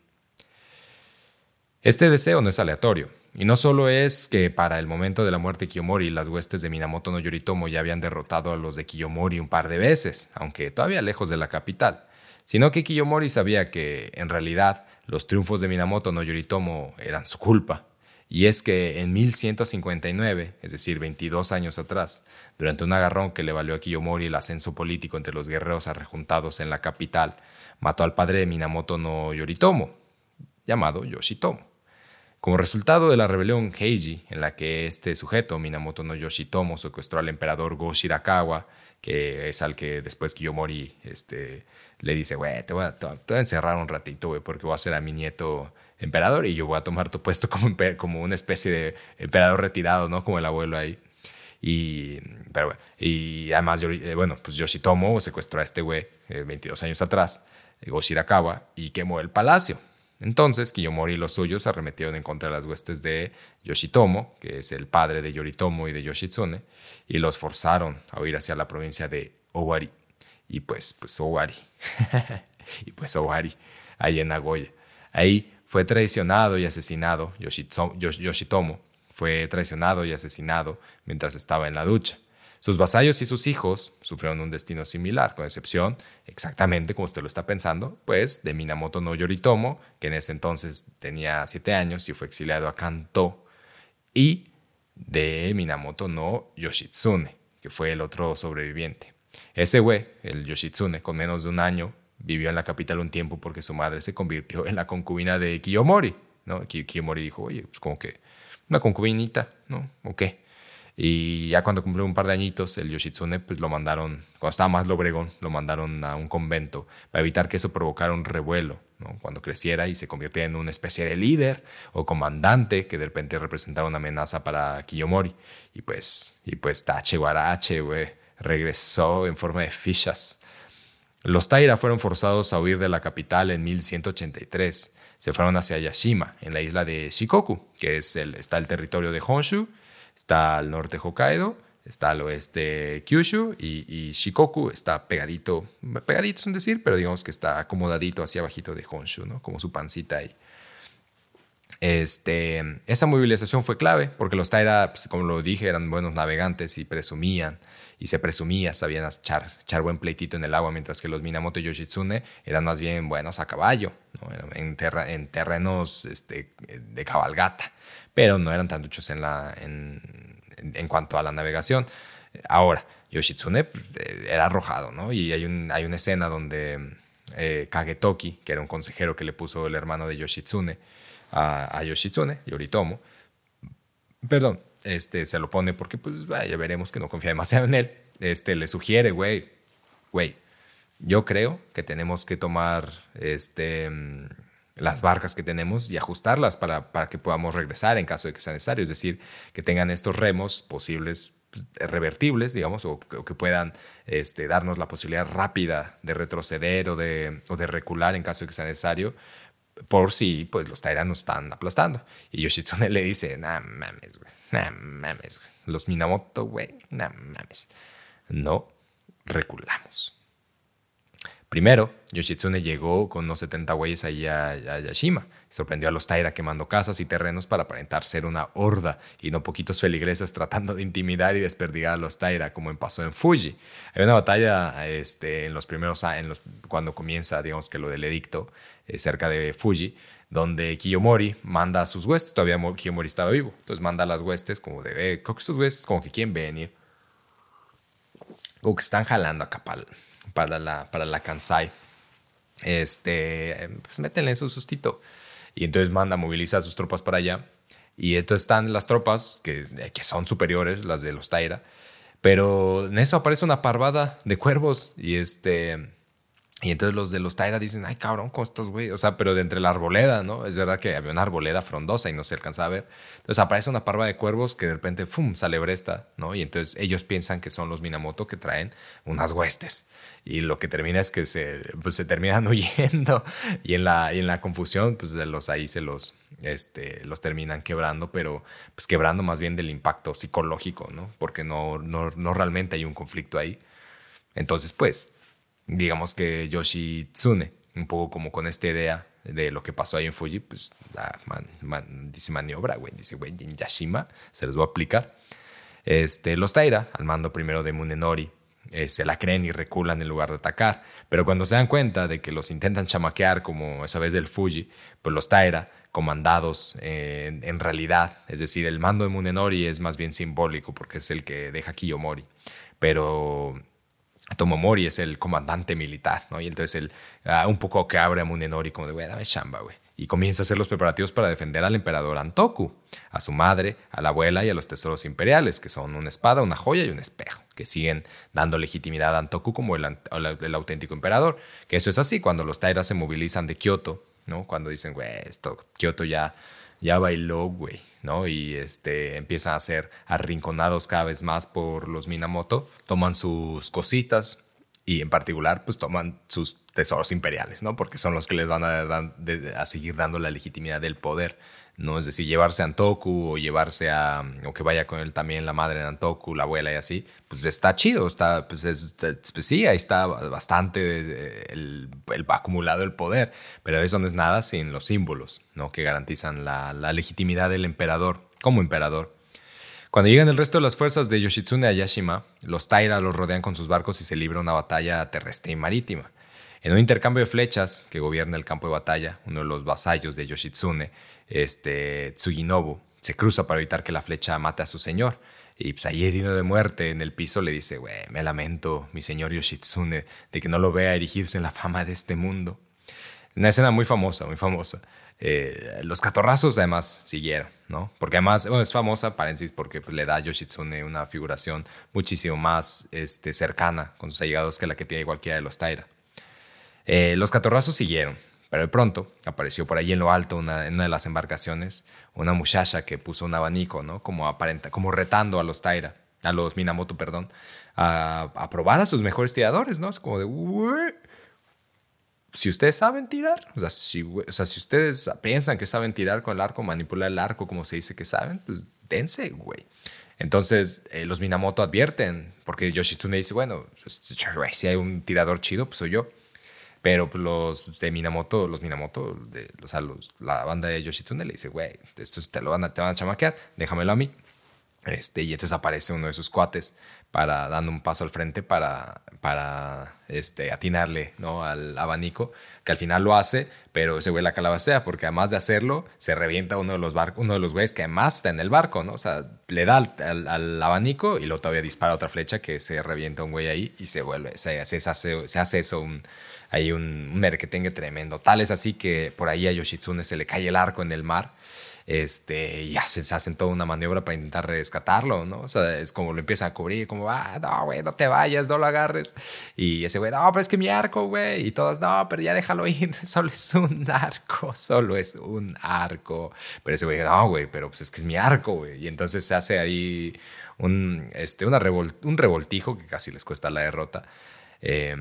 Este deseo no es aleatorio, y no solo es que para el momento de la muerte de Kiyomori las huestes de Minamoto no Yoritomo ya habían derrotado a los de Kiyomori un par de veces, aunque todavía lejos de la capital, sino que Kiyomori sabía que, en realidad, los triunfos de Minamoto no Yoritomo eran su culpa. Y es que en 1159, es decir, 22 años atrás, durante un agarrón que le valió a Kiyomori el ascenso político entre los guerreros arrejuntados en la capital, mató al padre de Minamoto no Yoritomo, llamado Yoshitomo. Como resultado de la rebelión Heiji, en la que este sujeto, Minamoto no Yoshitomo, secuestró al emperador Go Shirakawa, que es al que después Kiyomori este, le dice, güey, te, voy a encerrar un ratito, güey, porque voy a hacer a mi nieto emperador y yo voy a tomar tu puesto <laughs> como, como una especie de emperador retirado, ¿no? Como el abuelo ahí. Y, pero, y además, eh, bueno, pues Yoshitomo secuestró a este güey 22 eh, años atrás, Go Shirakawa, y quemó el palacio. Entonces, Kiyomori y los suyos arremetieron en contra de las huestes de Yoshitomo, que es el padre de Yoritomo y de Yoshitsune, y los forzaron a huir hacia la provincia de Owari. Y pues, pues Owari. <laughs> y pues Owari, ahí en Nagoya. Ahí fue traicionado y asesinado. Yoshitomo fue traicionado y asesinado mientras estaba en la ducha. Sus vasallos y sus hijos sufrieron un destino similar, con excepción, exactamente como usted lo está pensando, pues de Minamoto no Yoritomo, que en ese entonces tenía siete años y fue exiliado a Kanto, y de Minamoto no Yoshitsune, que fue el otro sobreviviente. Ese güey, el Yoshitsune, con menos de un año, vivió en la capital un tiempo porque su madre se convirtió en la concubina de Kiyomori. ¿no? Kiyomori dijo, oye, pues como que una concubinita, ¿no? ¿O qué? Y ya cuando cumplió un par de añitos, el Yoshitsune, pues lo mandaron, cuando estaba más lobregón, lo mandaron a un convento para evitar que eso provocara un revuelo. Cuando creciera y se convirtiera en una especie de líder o comandante que de repente representara una amenaza para Kiyomori. Y pues, y pues Tache Guarache, güey, regresó en forma de fichas. Los Taira fueron forzados a huir de la capital en 1183. Se fueron hacia Yashima, en la isla de Shikoku, que es el, está el territorio de Honshu Está al norte Hokkaido, está al oeste Kyushu y, Shikoku está pegadito, pegadito es decir, pero digamos que está acomodadito hacia abajito de Honshu. Como su pancita ahí. Este, esa movilización fue clave porque los Taira, pues, como lo dije, eran buenos navegantes y presumían, y se presumía, sabían echar, buen pleitito en el agua, mientras que los Minamoto Yoshitsune eran más bien buenos a caballo, en, en, terrenos este, de cabalgata pero no eran tan duchos en, en, cuanto a la navegación. Ahora, Yoshitsune pues, eh, era arrojado, ¿no? Y hay, un, hay una escena donde eh, Kagetoki, que era un consejero que le puso el hermano de Yoshitsune a, a Yoshitsune, Yoritomo, perdón, este, se lo pone porque pues ya veremos que no confía demasiado en él, este, le sugiere, güey, güey, yo creo que tenemos que tomar este las barcas que tenemos y ajustarlas para, para, que podamos regresar en caso de que sea necesario. Es decir, que tengan estos remos posibles pues, revertibles, digamos, o, que puedan este, darnos la posibilidad rápida de retroceder o de, o de recular en caso de que sea necesario, por si pues, los Taira nos están aplastando. Y Yoshitsune <laughs> le dice, nah mames, güey, mames, güey. Los Minamoto, güey, nah mames. No reculamos. Primero, Yoshitsune llegó con unos 70 güeyes ahí a, Yashima. Sorprendió a los Taira quemando casas y terrenos para aparentar ser una horda y no poquitos feligreses tratando de intimidar y desperdigar a los Taira, como pasó en Fuji. Hay una batalla este, en los primeros años, cuando comienza, digamos que lo del edicto, eh, cerca de Fuji, donde Kiyomori manda a sus huestes. Todavía Kiyomori estaba vivo. Entonces manda a las huestes como de, eh, creo que estos huestes como que quieren venir. O que están jalando acá para para la, para la Kansai. Este, pues métenle su sustito. Y entonces manda, moviliza a sus tropas para allá. Y entonces están las tropas que, que son superiores, las de los Taira. Pero en eso aparece una parvada de cuervos. Y este. Y entonces los de los Taira dicen, ay cabrón, con estos güey, o sea, pero de entre la arboleda, ¿no? Es verdad que había una arboleda frondosa y no se alcanzaba a ver. Entonces aparece una parva de cuervos que de repente, ¡fum!, sale Bresta, ¿no? Y entonces ellos piensan que son los Minamoto que traen unas huestes. Y lo que termina es que se, pues, se terminan <laughs> huyendo y en la, y en la confusión, pues de los ahí se los, este, los terminan quebrando, pero pues quebrando más bien del impacto psicológico, ¿no? Porque no, no, no realmente hay un conflicto ahí. Entonces, pues, digamos que Yoshitsune, un poco como con esta idea de lo que pasó ahí en Fuji, pues dice maniobra, güey, dice, güey, Yashima se les va a aplicar. Este, los Taira, al mando primero de Munenori, eh, se la creen y reculan en lugar de atacar. Pero cuando se dan cuenta de que los intentan chamaquear, como esa vez del Fuji, pues los Taira, comandados en, en, realidad, es decir, el mando de Munenori es más bien simbólico porque es el que deja Kiyomori. Pero Tomomori es el comandante militar, ¿no? Y entonces él ah, un poco que abre a Munenori como de, güey, dame chamba, güey. Y comienza a hacer los preparativos para defender al emperador Antoku, a su madre, a la abuela y a los tesoros imperiales, que son una espada, una joya y un espejo, que siguen dando legitimidad a Antoku como el, el auténtico emperador. Que eso es así cuando los Tairas se movilizan de Kioto, ¿no? Cuando dicen, güey, esto, Kioto ya ya bailó, güey, ¿no? Y este, empiezan a ser arrinconados cada vez más por los Minamoto, toman sus cositas y en particular, pues toman sus tesoros imperiales, ¿no? Porque son los que les van a, a seguir dando la legitimidad del poder. ¿No? Es decir, llevarse a Antoku o llevarse a, o que vaya con él también la madre de Antoku, la abuela y así, pues está chido, está, pues, es, pues sí, ahí está bastante eh, el, el, acumulado el poder, pero eso no es nada sin los símbolos, ¿no? Que garantizan la, la legitimidad del emperador como emperador. Cuando llegan el resto de las fuerzas de Yoshitsune a Yashima, los Taira los rodean con sus barcos y se libra una batalla terrestre y marítima. En un intercambio de flechas que gobierna el campo de batalla, uno de los vasallos de Yoshitsune, este, Tsuginobu, se cruza para evitar que la flecha mate a su señor. Y pues ahí herido de muerte en el piso le dice, güey, me lamento, mi señor Yoshitsune, de que no lo vea erigirse en la fama de este mundo. Una escena muy famosa, muy famosa. Eh, los catorrazos además siguieron, ¿no? Porque además, bueno, es famosa, paréntesis, porque pues, le da a Yoshitsune una figuración muchísimo más este, cercana con sus allegados que la que tiene cualquiera de los Taira. Eh, los catorrazos siguieron, pero de pronto apareció por ahí en lo alto, una, en una de las embarcaciones, una muchacha que puso un abanico, ¿no? Como aparenta, como retando a los Taira, a los Minamoto, perdón, a, probar a sus mejores tiradores, ¿no? Es como de, si ustedes saben tirar, o sea, si, ustedes piensan que saben tirar con el arco, manipular el arco como se dice que saben, pues dense, güey. Entonces eh, los Minamoto advierten, porque Yoshitsune dice, bueno, pues, si hay un tirador chido, pues soy yo. Pero pues, los de Minamoto, los Minamoto, de, o sea, los, la banda de Yoshitsune le dice, güey, esto te lo van a, te van a chamaquear, déjamelo a mí. Este, y entonces aparece uno de sus cuates para dando un paso al frente para, para este, atinarle ¿no? al abanico, que al final lo hace, pero ese güey la calabacea, porque además de hacerlo, se revienta uno de los barcos, uno de los güeyes que además está en el barco, ¿no? O sea, le da al, abanico y luego todavía dispara otra flecha que se revienta un güey ahí y se vuelve, se, se, hace, se hace eso un, hay un, merquetengue tremendo. Tal es así que por ahí a Yoshitsune se le cae el arco en el mar este, y hacen, se hacen toda una maniobra para intentar rescatarlo, ¿no? O sea, es como lo empiezan a cubrir, como, ah, no, güey, no te vayas, no lo agarres. Y ese güey, no, pero es que mi arco, güey. Y todos, no, pero ya déjalo ir, <laughs> solo es un arco, solo es un arco. Pero ese güey, no, güey, pero pues es que es mi arco, güey. Y entonces se hace ahí un, este, una un revoltijo que casi les cuesta la derrota. Eh,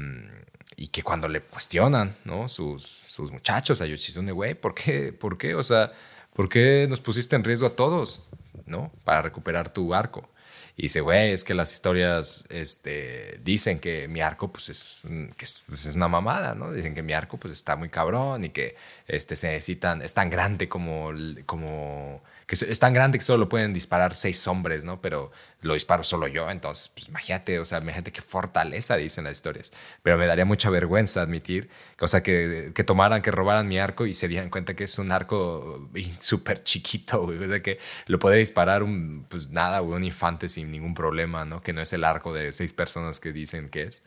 y que cuando le cuestionan, ¿no? Sus, sus muchachos a Yoshitsune, güey, ¿por qué? ¿Por qué? O sea, ¿por qué nos pusiste en riesgo a todos, ¿no? Para recuperar tu arco. Y dice, güey, es que las historias este, dicen que mi arco pues es, que es, pues, es, una mamada, ¿no? Dicen que mi arco pues está muy cabrón y que este, se necesitan, es tan grande como, como que es tan grande que solo lo pueden disparar seis hombres, ¿no? Pero lo disparo solo yo, entonces, pues imagínate, o sea, imagínate qué fortaleza dicen las historias. Pero me daría mucha vergüenza admitir, o sea, que, que tomaran, que robaran mi arco y se dieran cuenta que es un arco súper chiquito, güey. O sea, que lo podría disparar un, pues nada, güey, un infante sin ningún problema, ¿no? Que no es el arco de seis personas que dicen que es.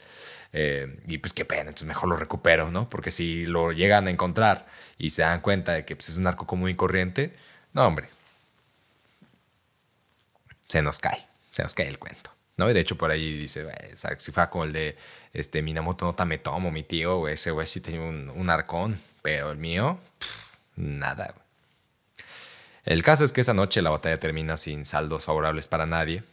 Eh, y pues qué pena, entonces mejor lo recupero, ¿no? Porque si lo llegan a encontrar y se dan cuenta de que pues, es un arco común y corriente, no, hombre, se nos cae, se nos cae el cuento. ¿no? Y de hecho por ahí dice, "Güey, o sea, si fuera como el de este, Minamoto no Tametomo, mi tío, ese güey sí tenía un, un arcón, pero el mío, nada. El caso es que esa noche la batalla termina sin saldos favorables para nadie,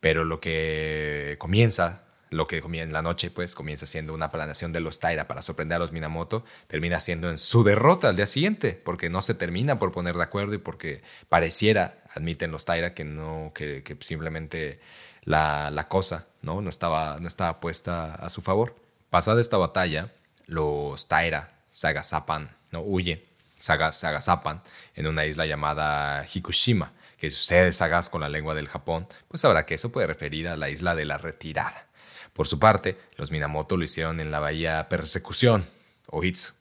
pero lo que comienza, lo que comienza en la noche, pues comienza siendo una planeación de los Taira para sorprender a los Minamoto, termina siendo en su derrota al día siguiente, porque no se termina por poner de acuerdo y porque pareciera, admiten los Taira, que no, que, simplemente la, la cosa ¿no? No, estaba, no estaba puesta a su favor. Pasada esta batalla, los Taira se no huyen, se en una isla llamada Hikushima, que si ustedes sagaz con la lengua del Japón, pues sabrá que eso puede referir a la isla de la retirada. Por su parte, los Minamoto lo hicieron en la bahía Persecución, o Itsu.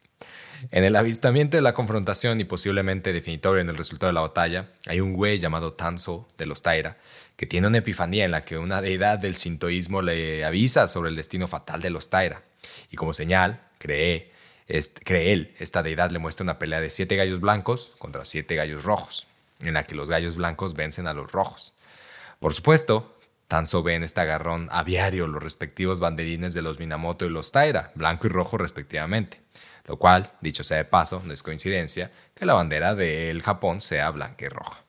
En el avistamiento de la confrontación y posiblemente definitorio en el resultado de la batalla, hay un güey llamado Tanzo de los Taira que tiene una epifanía en la que una deidad del sintoísmo le avisa sobre el destino fatal de los Taira. Y como señal, cree, cree él, esta deidad le muestra una pelea de siete gallos blancos contra siete gallos rojos, en la que los gallos blancos vencen a los rojos. Por supuesto, Tanzo ve en este agarrón aviario los respectivos banderines de los Minamoto y los Taira, blanco y rojo respectivamente. Lo cual, dicho sea de paso, no es coincidencia que la bandera del Japón sea blanca y roja.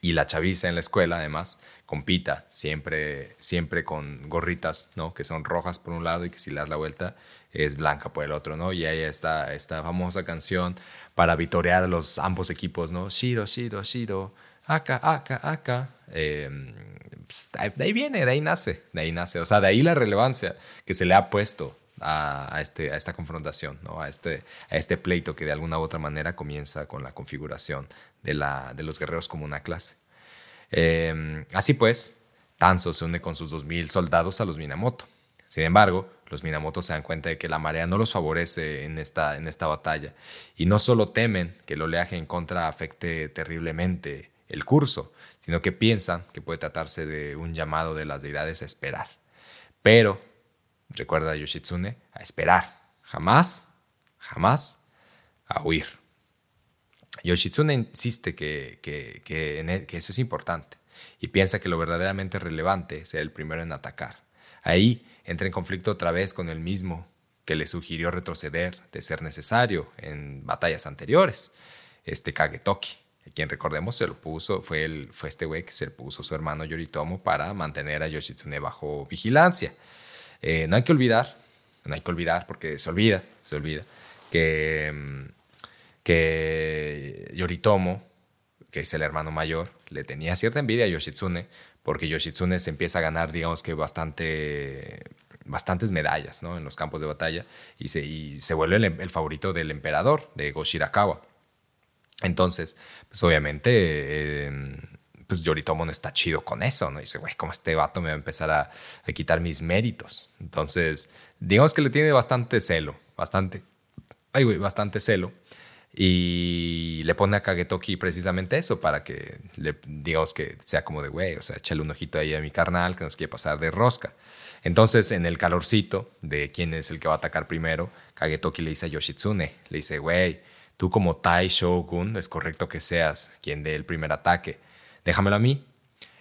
Y la chaviza en la escuela, además, compita siempre, siempre con gorritas, ¿no? Que son rojas por un lado y que si le das la vuelta es blanca por el otro, ¿no? Y ahí está esta famosa canción para vitorear a los ambos equipos, ¿no? Shiro, Shiro, Shiro, acá, acá, acá. Eh, de ahí viene, de ahí nace, de ahí nace. O sea, de ahí la relevancia que se le ha puesto a, este, a esta confrontación, ¿no? a, este, a este pleito que de alguna u otra manera comienza con la configuración de, la, de los guerreros como una clase. Eh, así pues, Tanzo se une con sus 2.000 soldados a los Minamoto. Sin embargo, los Minamoto se dan cuenta de que la marea no los favorece en esta, en esta batalla y no solo temen que el oleaje en contra afecte terriblemente el curso, sino que piensan que puede tratarse de un llamado de las deidades a esperar. Pero, recuerda Yoshitsune, a esperar, jamás, jamás a huir. Yoshitsune insiste que, e- que eso es importante y piensa que lo verdaderamente relevante sea el primero en atacar. Ahí entra en conflicto otra vez con el mismo que le sugirió retroceder de ser necesario en batallas anteriores, este Kagetoki, a quien recordemos se lo puso, fue, el, fue este güey que se le puso su hermano Yoritomo para mantener a Yoshitsune bajo vigilancia. Eh, no hay que olvidar, no hay que olvidar porque se olvida, se olvida, que, mm, que Yoritomo, que es el hermano mayor, le tenía cierta envidia a Yoshitsune porque Yoshitsune se empieza a ganar, digamos que bastante, bastantes medallas ¿no? en los campos de batalla y se, y se vuelve el, el favorito del emperador, de Goshirakawa. Entonces, pues obviamente, eh, pues Yoritomo no está chido con eso, ¿no? Dice, güey, ¿cómo este vato me va a empezar a, a quitar mis méritos? Entonces, digamos que le tiene bastante celo, bastante, ay, güey, bastante celo. Y le pone a Kagetoki precisamente eso para que le digamos que sea como de güey, o sea, échale un ojito ahí a mi carnal que nos quiere pasar de rosca. Entonces, en el calorcito de quién es el que va a atacar primero, Kagetoki le dice a Yoshitsune, le dice, güey, tú como Tai Shogun es correcto que seas quien dé el primer ataque, déjamelo a mí.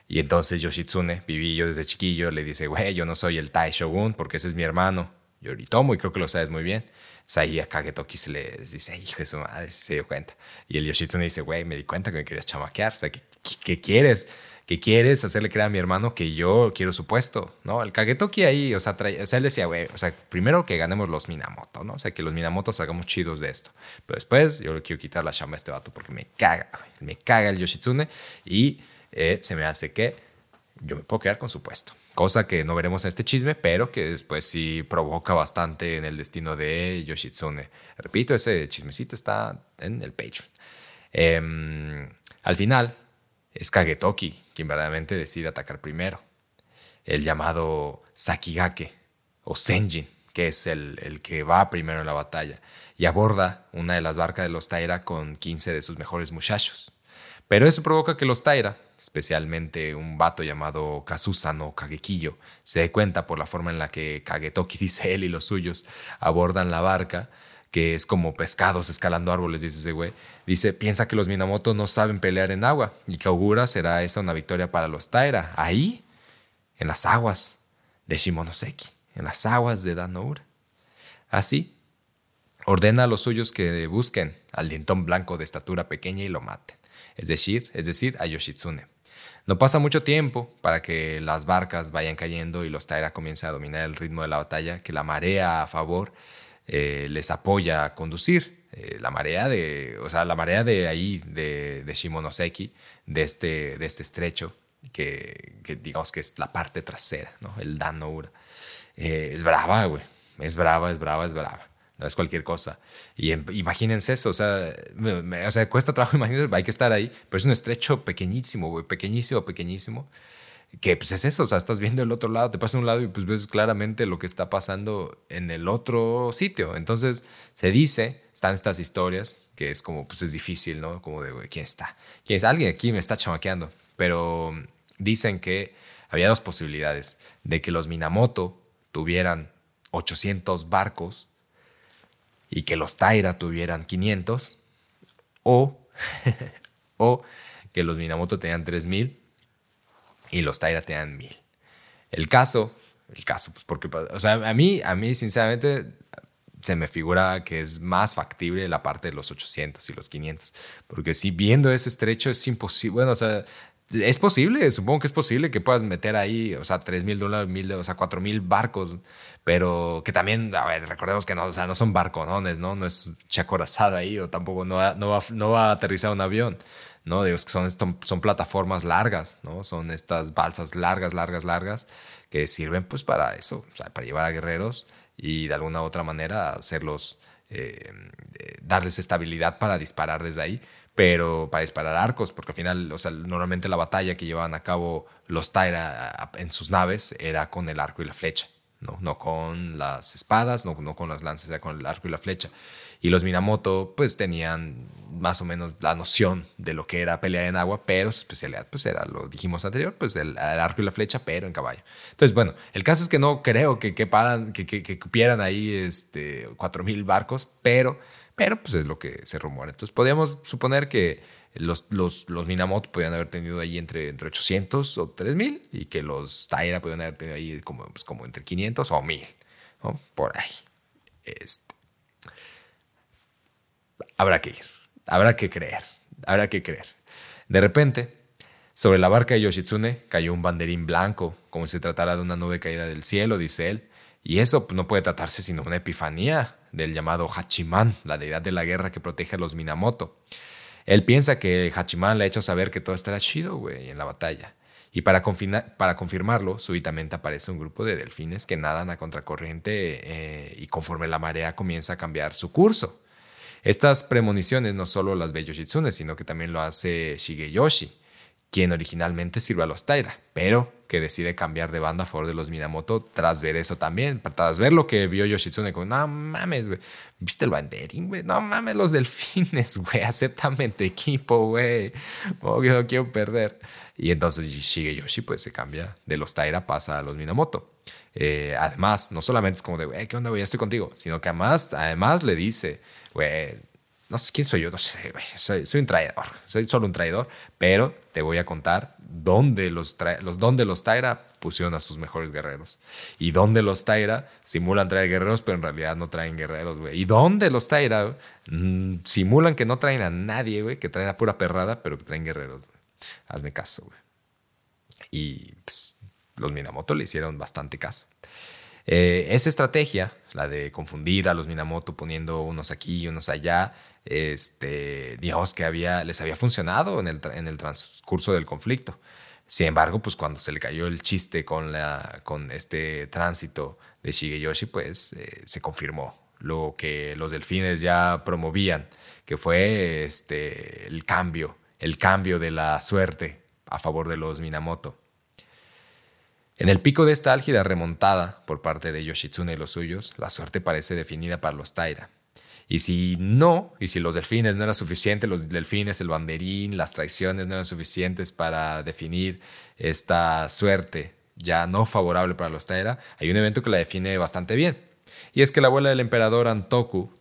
Y entonces Yoshitsune, viví yo desde chiquillo, le dice, güey, yo no soy el Tai Shogun porque ese es mi hermano, Yoritomo, y creo que lo sabes muy bien. O sea, ahí a Kagetoki se le dice, hijo de su madre, se dio cuenta. Y el Yoshitsune dice, güey, me di cuenta que me querías chamaquear. O sea, ¿qué, qué quieres? ¿Qué quieres hacerle creer a mi hermano que yo quiero su puesto? ¿No? El Kagetoki ahí, o sea, trae, o sea él decía, güey, o sea, primero que ganemos los Minamoto, ¿no? O sea, que los Minamoto salgamos chidos de esto. Pero después yo le quiero quitar la chamba a este vato porque me caga. Me caga el Yoshitsune y eh, se me hace que yo me puedo quedar con su puesto. Cosa que no veremos en este chisme, pero que después sí provoca bastante en el destino de Yoshitsune. Repito, ese chismecito está en el Patreon. Eh, al final, es Kagetoki quien verdaderamente decide atacar primero. El llamado Sakigake o Senjin, que es el, el, que va primero en la batalla, y aborda una de las barcas de los Taira con 15 de sus mejores muchachos. Pero eso provoca que los Taira, especialmente un vato llamado Kazusa no Kagekiyo, se dé cuenta por la forma en la que Kagetoki, dice él y los suyos, abordan la barca, que es como pescados escalando árboles, dice ese güey. Dice, piensa que los Minamoto no saben pelear en agua y que augura será esa una victoria para los Taira. Ahí, en las aguas de Shimonoseki, en las aguas de Danoura. Así, ordena a los suyos que busquen al dientón blanco de estatura pequeña y lo maten, es decir, es decir, a Yoshitsune. No pasa mucho tiempo para que las barcas vayan cayendo y los Taira comiencen a dominar el ritmo de la batalla, que la marea a favor eh, les apoya a conducir. Eh, la marea de, o sea, la marea de ahí, de, de Shimonoseki, de este, de este estrecho, que, digamos que es la parte trasera, ¿no? el Danoura. Eh, es brava, güey. Es brava, es brava, es brava. No es cualquier cosa. Y imagínense eso, o sea, o sea, cuesta trabajo <laughs> imagínense, hay que estar ahí, pero es un estrecho pequeñísimo, güey, pequeñísimo, pequeñísimo. Que pues es eso, o sea, estás viendo el otro lado, te pasa un lado y pues ves claramente lo que está pasando en el otro sitio. Entonces, se dice, están estas historias, que es como, pues es difícil, ¿no? Como de, güey, ¿quién está? ¿Quién es? Alguien aquí me está chamaqueando. Pero dicen que había dos posibilidades, de que los Minamoto tuvieran 800 barcos y que los Taira tuvieran 500, o, <laughs> o que los Minamoto tenían 3000 y los Taira tenían 1000. El caso, el caso, pues porque, o sea, a mí, a mí sinceramente se me figura que es más factible la parte de los 800 y los 500, porque si viendo ese estrecho es imposible, bueno, o sea, es posible, supongo que es posible que puedas meter ahí, o sea, 3 mil dólares, mil, o sea, 4 mil barcos, pero que también, a ver, recordemos que no, o sea, no son barconones, ¿no? No es chacorazada ahí, o tampoco no va, no va, no va a aterrizar un avión, ¿no? Digo, que son, son plataformas largas, ¿no? Son estas balsas largas, largas, largas, que sirven pues para eso, para llevar a guerreros y de alguna u otra manera hacerlos, eh, eh, darles estabilidad para disparar desde ahí pero para disparar arcos, porque al final, normalmente la batalla que llevaban a cabo los Taira en sus naves era con el arco y la flecha, no, no con las espadas, no, no con las lanzas, era con el arco y la flecha. Y los Minamoto pues tenían más o menos la noción de lo que era pelear en agua, pero su especialidad pues era, lo dijimos anterior, pues el, arco y la flecha, pero en caballo. Entonces, bueno, el caso es que no creo que, que, paran, que, que, que cupieran ahí este, 4.000 barcos, pero pero pues es lo que se rumora. Entonces podríamos suponer que los, los, los Minamoto podían haber tenido ahí entre, entre 800 o 3000 y que los Taira podían haber tenido ahí como, pues, como entre 500 o 1000, ¿no? por ahí. Este. Habrá que ir, habrá que creer, habrá que creer. De repente, sobre la barca de Yoshitsune cayó un banderín blanco, como si tratara de una nube caída del cielo, dice él. Y eso no puede tratarse sino una epifanía del llamado Hachiman, la deidad de la guerra que protege a los Minamoto. Él piensa que Hachiman le ha hecho saber que todo estará chido, güey, en la batalla. Y para, para, confirmarlo, súbitamente aparece un grupo de delfines que nadan a contracorriente eh, y conforme la marea comienza a cambiar su curso. Estas premoniciones no solo las ve Yoshitsune, sino que también lo hace Shigeyoshi, quien originalmente sirve a los Taira, pero que decide cambiar de banda a favor de los Minamoto tras ver eso también, tras ver lo que vio Yoshitsune, como, no mames, güey, ¿viste el banderín, güey? No mames, los delfines, <laughs> güey, acéptame tu equipo, güey, oh, yo no quiero perder. Y entonces Shigeyoshi pues se cambia de los Taira, pasa a los Minamoto. Eh, además, no solamente es como de, güey, ¿qué onda, güey? Ya estoy contigo, sino que además, además le dice, no sé quién soy yo, no sé, güey, soy, un traidor, soy solo un traidor, pero te voy a contar dónde los, dónde los Taira pusieron a sus mejores guerreros y dónde los Taira simulan traer guerreros, pero en realidad no traen guerreros, güey. Y dónde los Taira mm, simulan que no traen a nadie, güey, que traen a pura perrada, pero que traen guerreros, güey. Hazme caso, güey. Y pues, los Minamoto le hicieron bastante caso. Eh, esa estrategia, la de confundir a los Minamoto poniendo unos aquí y unos allá, este, digamos que había, les había funcionado en el, en el transcurso del conflicto. Sin embargo, pues cuando se le cayó el chiste con, este tránsito de Shigeyoshi, pues eh, se confirmó lo que los delfines ya promovían, que fue este, el cambio, el cambio de la suerte a favor de los Minamoto. En el pico de esta álgida remontada por parte de Yoshitsune y los suyos, la suerte parece definida para los Taira. Y si no, y si los delfines no eran suficientes, los delfines, el banderín, las traiciones no eran suficientes para definir esta suerte ya no favorable para los Taira, hay un evento que la define bastante bien. Y es que la abuela del emperador Antoku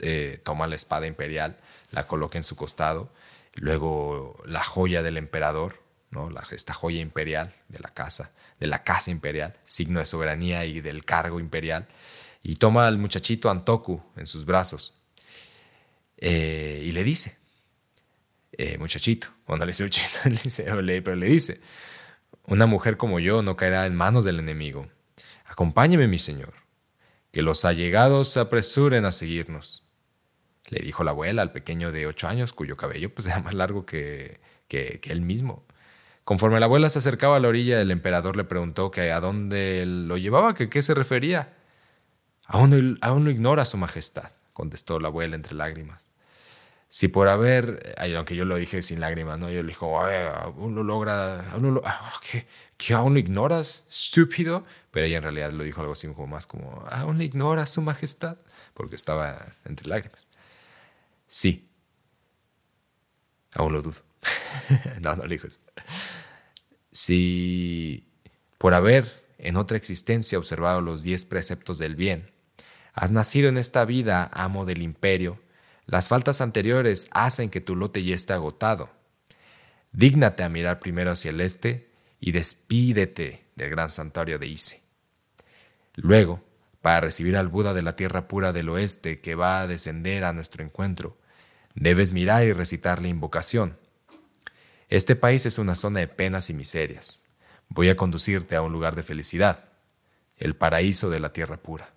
eh, toma la espada imperial, la coloca en su costado, luego la joya del emperador, ¿no? esta joya imperial de la casa de la casa imperial, signo de soberanía y del cargo imperial, y toma al muchachito Antoku en sus brazos eh, y le dice, eh, muchachito, bueno, le dice <laughs> le dice, pero le dice, una mujer como yo no caerá en manos del enemigo. Acompáñeme, mi señor, que los allegados se apresuren a seguirnos. Le dijo la abuela al pequeño de ocho años, cuyo cabello pues, <laughs> era más largo que, que, él mismo. Conforme la abuela se acercaba a la orilla, el emperador le preguntó que a dónde lo llevaba, que qué se refería. Aún aún no ignora su majestad, contestó la abuela entre lágrimas si por haber, aunque yo lo dije sin lágrimas, ¿no? Yo le dijo, aún lo logra, aún lo, ah, ¿qué, aún lo ignoras, estúpido? Pero ella en realidad lo dijo algo así como más como, aún lo ignoras, su majestad, porque estaba entre lágrimas. Sí, aún lo dudo. <laughs> no, no le dijo eso. Si por haber en otra existencia observado los diez preceptos del bien, has nacido en esta vida amo del imperio, las faltas anteriores hacen que tu lote ya esté agotado. Dígnate a mirar primero hacia el este y despídete del gran santuario de Ise. Luego, para recibir al Buda de la tierra pura del oeste que va a descender a nuestro encuentro, debes mirar y recitar la invocación. Este país es una zona de penas y miserias. Voy a conducirte a un lugar de felicidad, el paraíso de la tierra pura.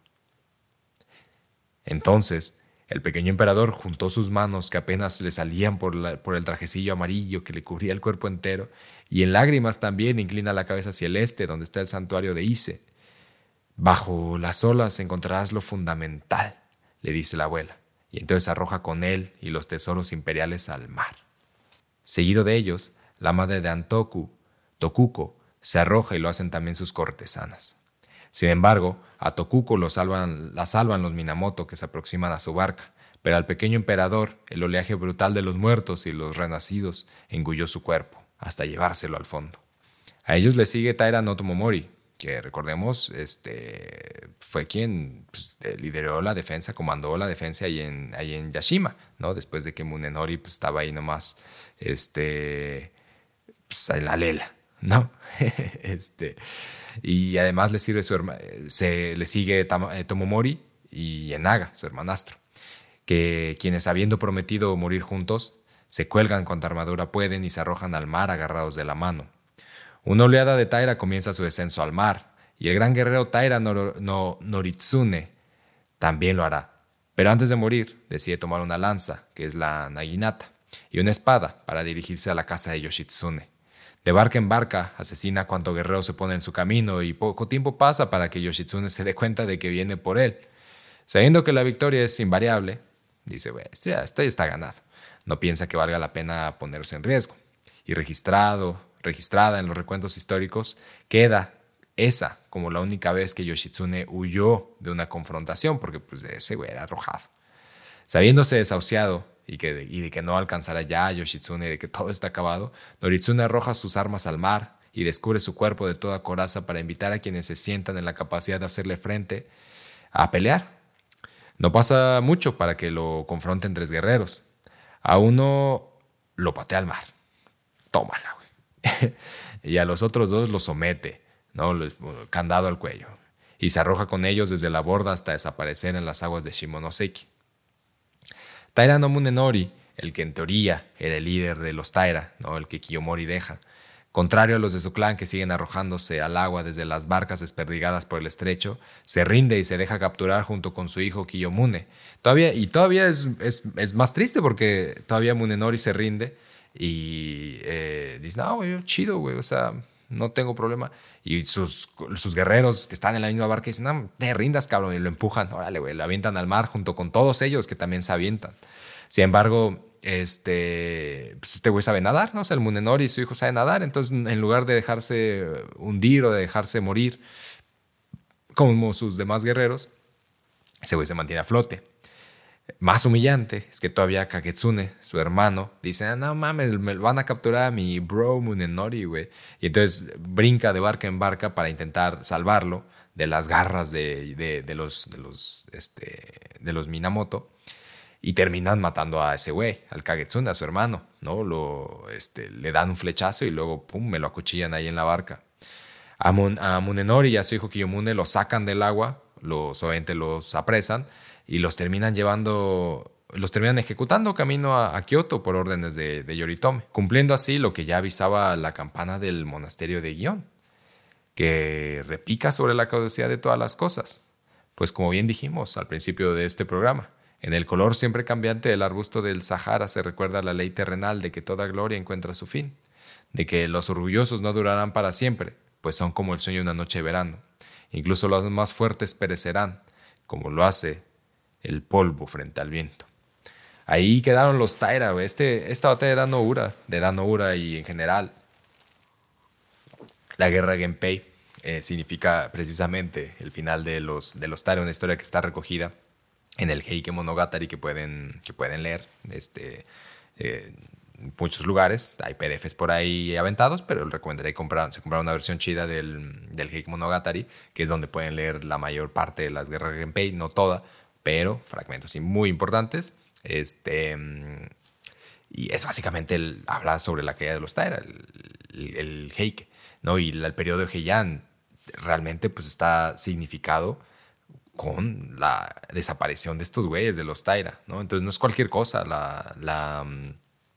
Entonces, el pequeño emperador juntó sus manos que apenas le salían por, el trajecillo amarillo que le cubría el cuerpo entero, y en lágrimas también inclina la cabeza hacia el este, donde está el santuario de Ise. Bajo las olas encontrarás lo fundamental, le dice la abuela, y entonces arroja con él y los tesoros imperiales al mar. Seguido de ellos, la madre de Antoku, Tokuko, se arroja y lo hacen también sus cortesanas. Sin embargo, a Tokuko lo salvan, la salvan los Minamoto que se aproximan a su barca, pero al pequeño emperador el oleaje brutal de los muertos y los renacidos engulló su cuerpo, hasta llevárselo al fondo. A ellos le sigue Taira no Tomomori, que recordemos este, fue quien pues, lideró la defensa, comandó la defensa ahí en, ahí en Yashima, ¿no? después de que Munenori pues, estaba ahí nomás este, pues, la lela. ¿no? <laughs> este, y además le, sirve su se, le sigue eh, Tomomori y Enaga, su hermanastro, que quienes habiendo prometido morir juntos, se cuelgan cuanta armadura pueden y se arrojan al mar agarrados de la mano. Una oleada de Taira comienza su descenso al mar, y el gran guerrero Taira no, Noritsune también lo hará. Pero antes de morir, decide tomar una lanza, que es la Naginata, y una espada para dirigirse a la casa de Yoshitsune. De barca en barca, asesina cuanto guerrero se pone en su camino y poco tiempo pasa para que Yoshitsune se dé cuenta de que viene por él. Sabiendo que la victoria es invariable, dice, esto ya, está ganado. No piensa que valga la pena ponerse en riesgo. Y registrado, registrada en los recuentos históricos, queda esa como la única vez que Yoshitsune huyó de una confrontación, porque pues ese güey era arrojado. Sabiéndose desahuciado y, que, de que no alcanzará ya Yoshitsune, de que todo está acabado, Noritsune arroja sus armas al mar y descubre su cuerpo de toda coraza para invitar a quienes se sientan en la capacidad de hacerle frente a pelear. No pasa mucho para que lo confronten tres guerreros. A uno lo patea al mar. Tómala, güey. <laughs> y a los otros dos los somete, ¿no? Candado al cuello. Y se arroja con ellos desde la borda hasta desaparecer en las aguas de Shimonoseki. Taira no Munenori, el que en teoría era el líder de los Taira, ¿no? el que Kiyomori deja, contrario a los de su clan que siguen arrojándose al agua desde las barcas desperdigadas por el estrecho, se rinde y se deja capturar junto con su hijo Kiyomune. Todavía, y todavía es, es, más triste porque todavía Munenori se rinde y eh, dice, no, güey, chido, güey, o sea, no tengo problema. Y sus, sus guerreros que están en la misma barca dicen, no, te rindas, cabrón, y lo empujan, órale, güey, lo avientan al mar junto con todos ellos que también se avientan. Sin embargo, este, pues este güey sabe nadar, ¿no? El Munenori y su hijo saben nadar, entonces en lugar de dejarse hundir o de dejarse morir como sus demás guerreros, ese güey se mantiene a flote. Más humillante es que todavía Kagetsune, su hermano, dice, ah, no mames, me van a capturar a mi bro Munenori, güey. Y entonces brinca de barca en barca para intentar salvarlo de las garras de, los, este, de los Minamoto. Y terminan matando a ese güey, al Kagetsune, a su hermano, ¿no? Lo, este, le dan un flechazo y luego, pum, me lo acuchillan ahí en la barca. A, a Munenori y a su hijo Kiyomune los sacan del agua, los, obviamente los apresan y los terminan llevando, los terminan ejecutando camino a, Kioto por órdenes de, de Yoritome, cumpliendo así lo que ya avisaba la campana del monasterio de Gion, que repica sobre la causalidad de todas las cosas. Pues como bien dijimos al principio de este programa, en el color siempre cambiante del arbusto del Sahara se recuerda la ley terrenal de que toda gloria encuentra su fin, de que los orgullosos no durarán para siempre, pues son como el sueño de una noche de verano. Incluso los más fuertes perecerán, como lo hace el polvo frente al viento. Ahí quedaron los Taira, güey. Este, esta batalla de Dano Ura, de Dano Ura y en general la guerra Genpei eh, significa precisamente el final de los, de los Taira, una historia que está recogida en el Heike Monogatari que pueden, que pueden leer este, eh, en muchos lugares. Hay PDFs por ahí aventados, pero les recomendaría comprar, se comprar una versión chida del, del Heike Monogatari, que es donde pueden leer la mayor parte de las guerras Genpei, no toda, pero fragmentos muy importantes. Este, y es básicamente el, hablar sobre la caída de los Taira, el, el, el Heike, ¿no? Y la- el periodo Heian realmente pues está significado con la desaparición de estos güeyes, de los Taira, ¿no? Entonces no es cualquier cosa la, mm,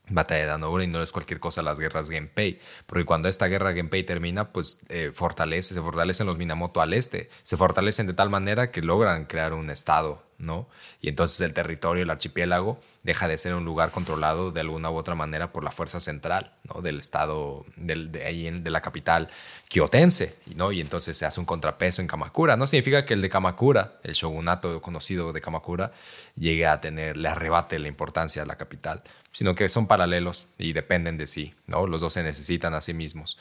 batalla de Danobura y no es cualquier cosa las guerras Genpei, porque cuando esta guerra Genpei termina, pues eh, fortalece, se fortalecen los Minamoto al este, se fortalecen de tal manera que logran crear un estado, ¿no? Y entonces el territorio, el archipiélago, deja de ser un lugar controlado de alguna u otra manera por la fuerza central. Del estado, de de la capital kiotense, ¿no? Y entonces se hace un contrapeso en Kamakura. No significa que el de Kamakura, el shogunato conocido de Kamakura, llegue a tener, le arrebate la importancia a la capital, sino que son paralelos y dependen de sí, ¿no? Los dos se necesitan a sí mismos.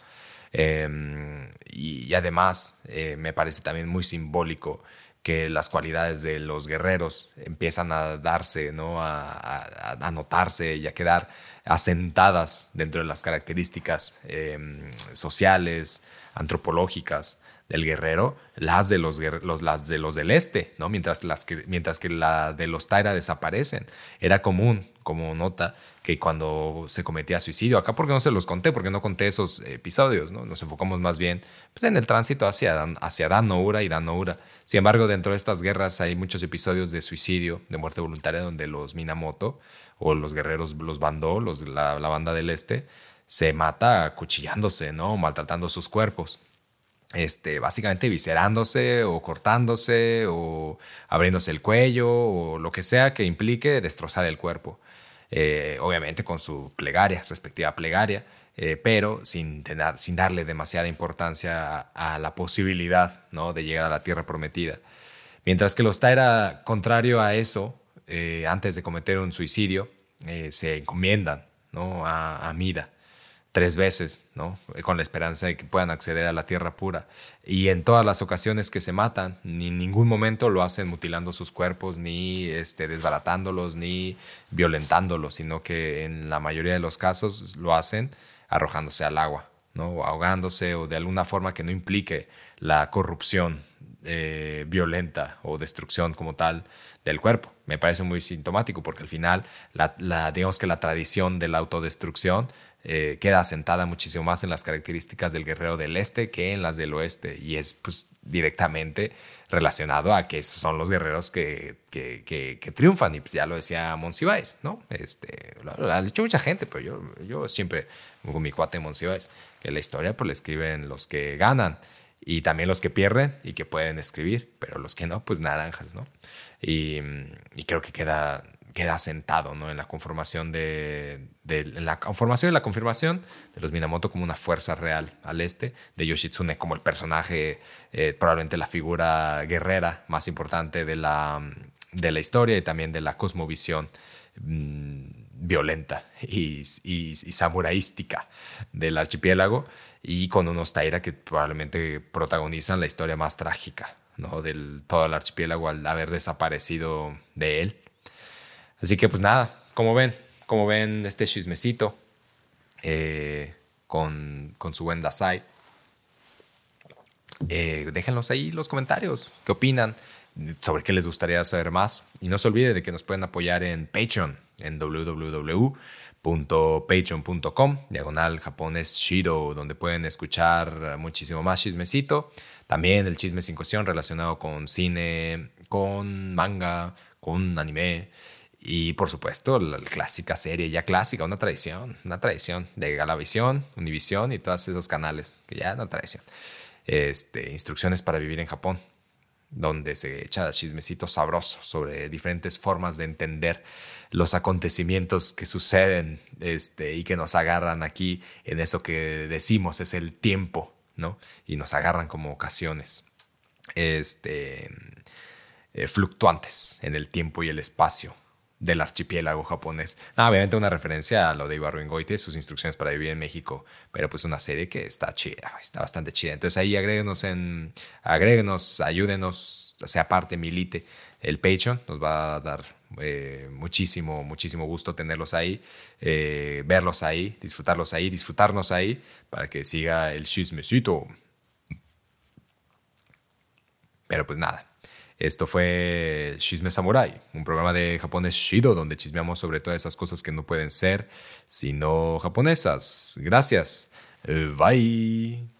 Y, y además eh, me parece también muy simbólico que las cualidades de los guerreros empiezan a darse, ¿no? a, notarse y a quedar asentadas dentro de las características eh, sociales, antropológicas del guerrero, las de los, de los del este, ¿no? mientras, las que, mientras que la de los Taira desaparecen. Era común, como nota, que cuando se cometía suicidio, acá porque no se los conté, porque no conté esos episodios, ¿no? nos enfocamos más bien pues, en el tránsito hacia, hacia Dan y Dan no Ura. Sin embargo, dentro de estas guerras hay muchos episodios de suicidio, de muerte voluntaria, donde los Minamoto o los guerreros, los Bandó, la, banda del este, se mata acuchillándose, ¿no? maltratando sus cuerpos este, básicamente viscerándose o cortándose o abriéndose el cuello o lo que sea que implique destrozar el cuerpo. Eh, obviamente con su plegaria, respectiva plegaria, eh, pero sin, tener- sin darle demasiada importancia a, a la posibilidad ¿no? de llegar a la tierra prometida. Mientras que los Taira, contrario a eso, eh, antes de cometer un suicidio, eh, se encomiendan ¿no? a, a Mida tres veces, ¿no? Con la esperanza de que puedan acceder a la tierra pura. Y en todas las ocasiones que se matan, ni en ningún momento lo hacen mutilando sus cuerpos, ni este, desbaratándolos, ni violentándolos, sino que en la mayoría de los casos lo hacen arrojándose al agua, ¿no? Ahogándose o de alguna forma que no implique la corrupción eh, violenta o destrucción como tal del cuerpo. Me parece muy sintomático porque al final, la, digamos que la tradición de la autodestrucción eh, queda asentada muchísimo más en las características del guerrero del este que en las del oeste y es pues directamente relacionado a que son los guerreros que, que, que- triunfan y pues ya lo decía Monsiváis, ¿no? Este, lo ha dicho mucha gente, pero yo, yo siempre con mi cuate Monsiváis, que la historia pues la escriben los que ganan y también los que pierden y que pueden escribir, pero los que no, pues naranjas, ¿no? Y, y creo que queda, queda asentado ¿no? en la conformación de, de en la conformación y la confirmación de los Minamoto como una fuerza real al este, de Yoshitsune como el personaje, eh, probablemente la figura guerrera más importante de la, de la historia y también de la cosmovisión mm, violenta y, y, samuraística del archipiélago y con unos Taira que probablemente protagonizan la historia más trágica ¿no? del todo el archipiélago al haber desaparecido de él. Así que pues nada, como ven, como ven este chismecito eh, con, con su buen Dasai. Eh, déjenlos ahí los comentarios. ¿Qué opinan? Sobre qué les gustaría saber más. Y no se olvide de que nos pueden apoyar en Patreon, en www patreon.com, diagonal japonés Shiro, donde pueden escuchar muchísimo más chismecito. También el chisme sin cuestión relacionado con cine, con manga, con anime. Y por supuesto, la clásica serie, ya clásica, una tradición, una tradición de Galavisión, Univisión y todos esos canales, que ya una tradición. Este, instrucciones para vivir en Japón, donde se echa chismecito sabroso sobre diferentes formas de entender los acontecimientos que suceden este, y que nos agarran aquí en eso que decimos es el tiempo, ¿no? Y nos agarran como ocasiones este, eh, fluctuantes en el tiempo y el espacio del archipiélago japonés. obviamente una referencia a lo de Ibarro Goite, sus instrucciones para vivir en México, pero pues una serie que está chida, está bastante chida. Entonces ahí agréguenos en, agréguenos, ayúdenos, sea parte, milite. El Patreon nos va a dar eh, muchísimo, muchísimo gusto tenerlos ahí, eh, verlos ahí, disfrutarlos ahí, disfrutarnos ahí, para que siga el chismecito. Pero pues nada, esto fue Chisme Samurai, un programa de japonés Shido donde chismeamos sobre todas esas cosas que no pueden ser sino japonesas. Gracias. Bye.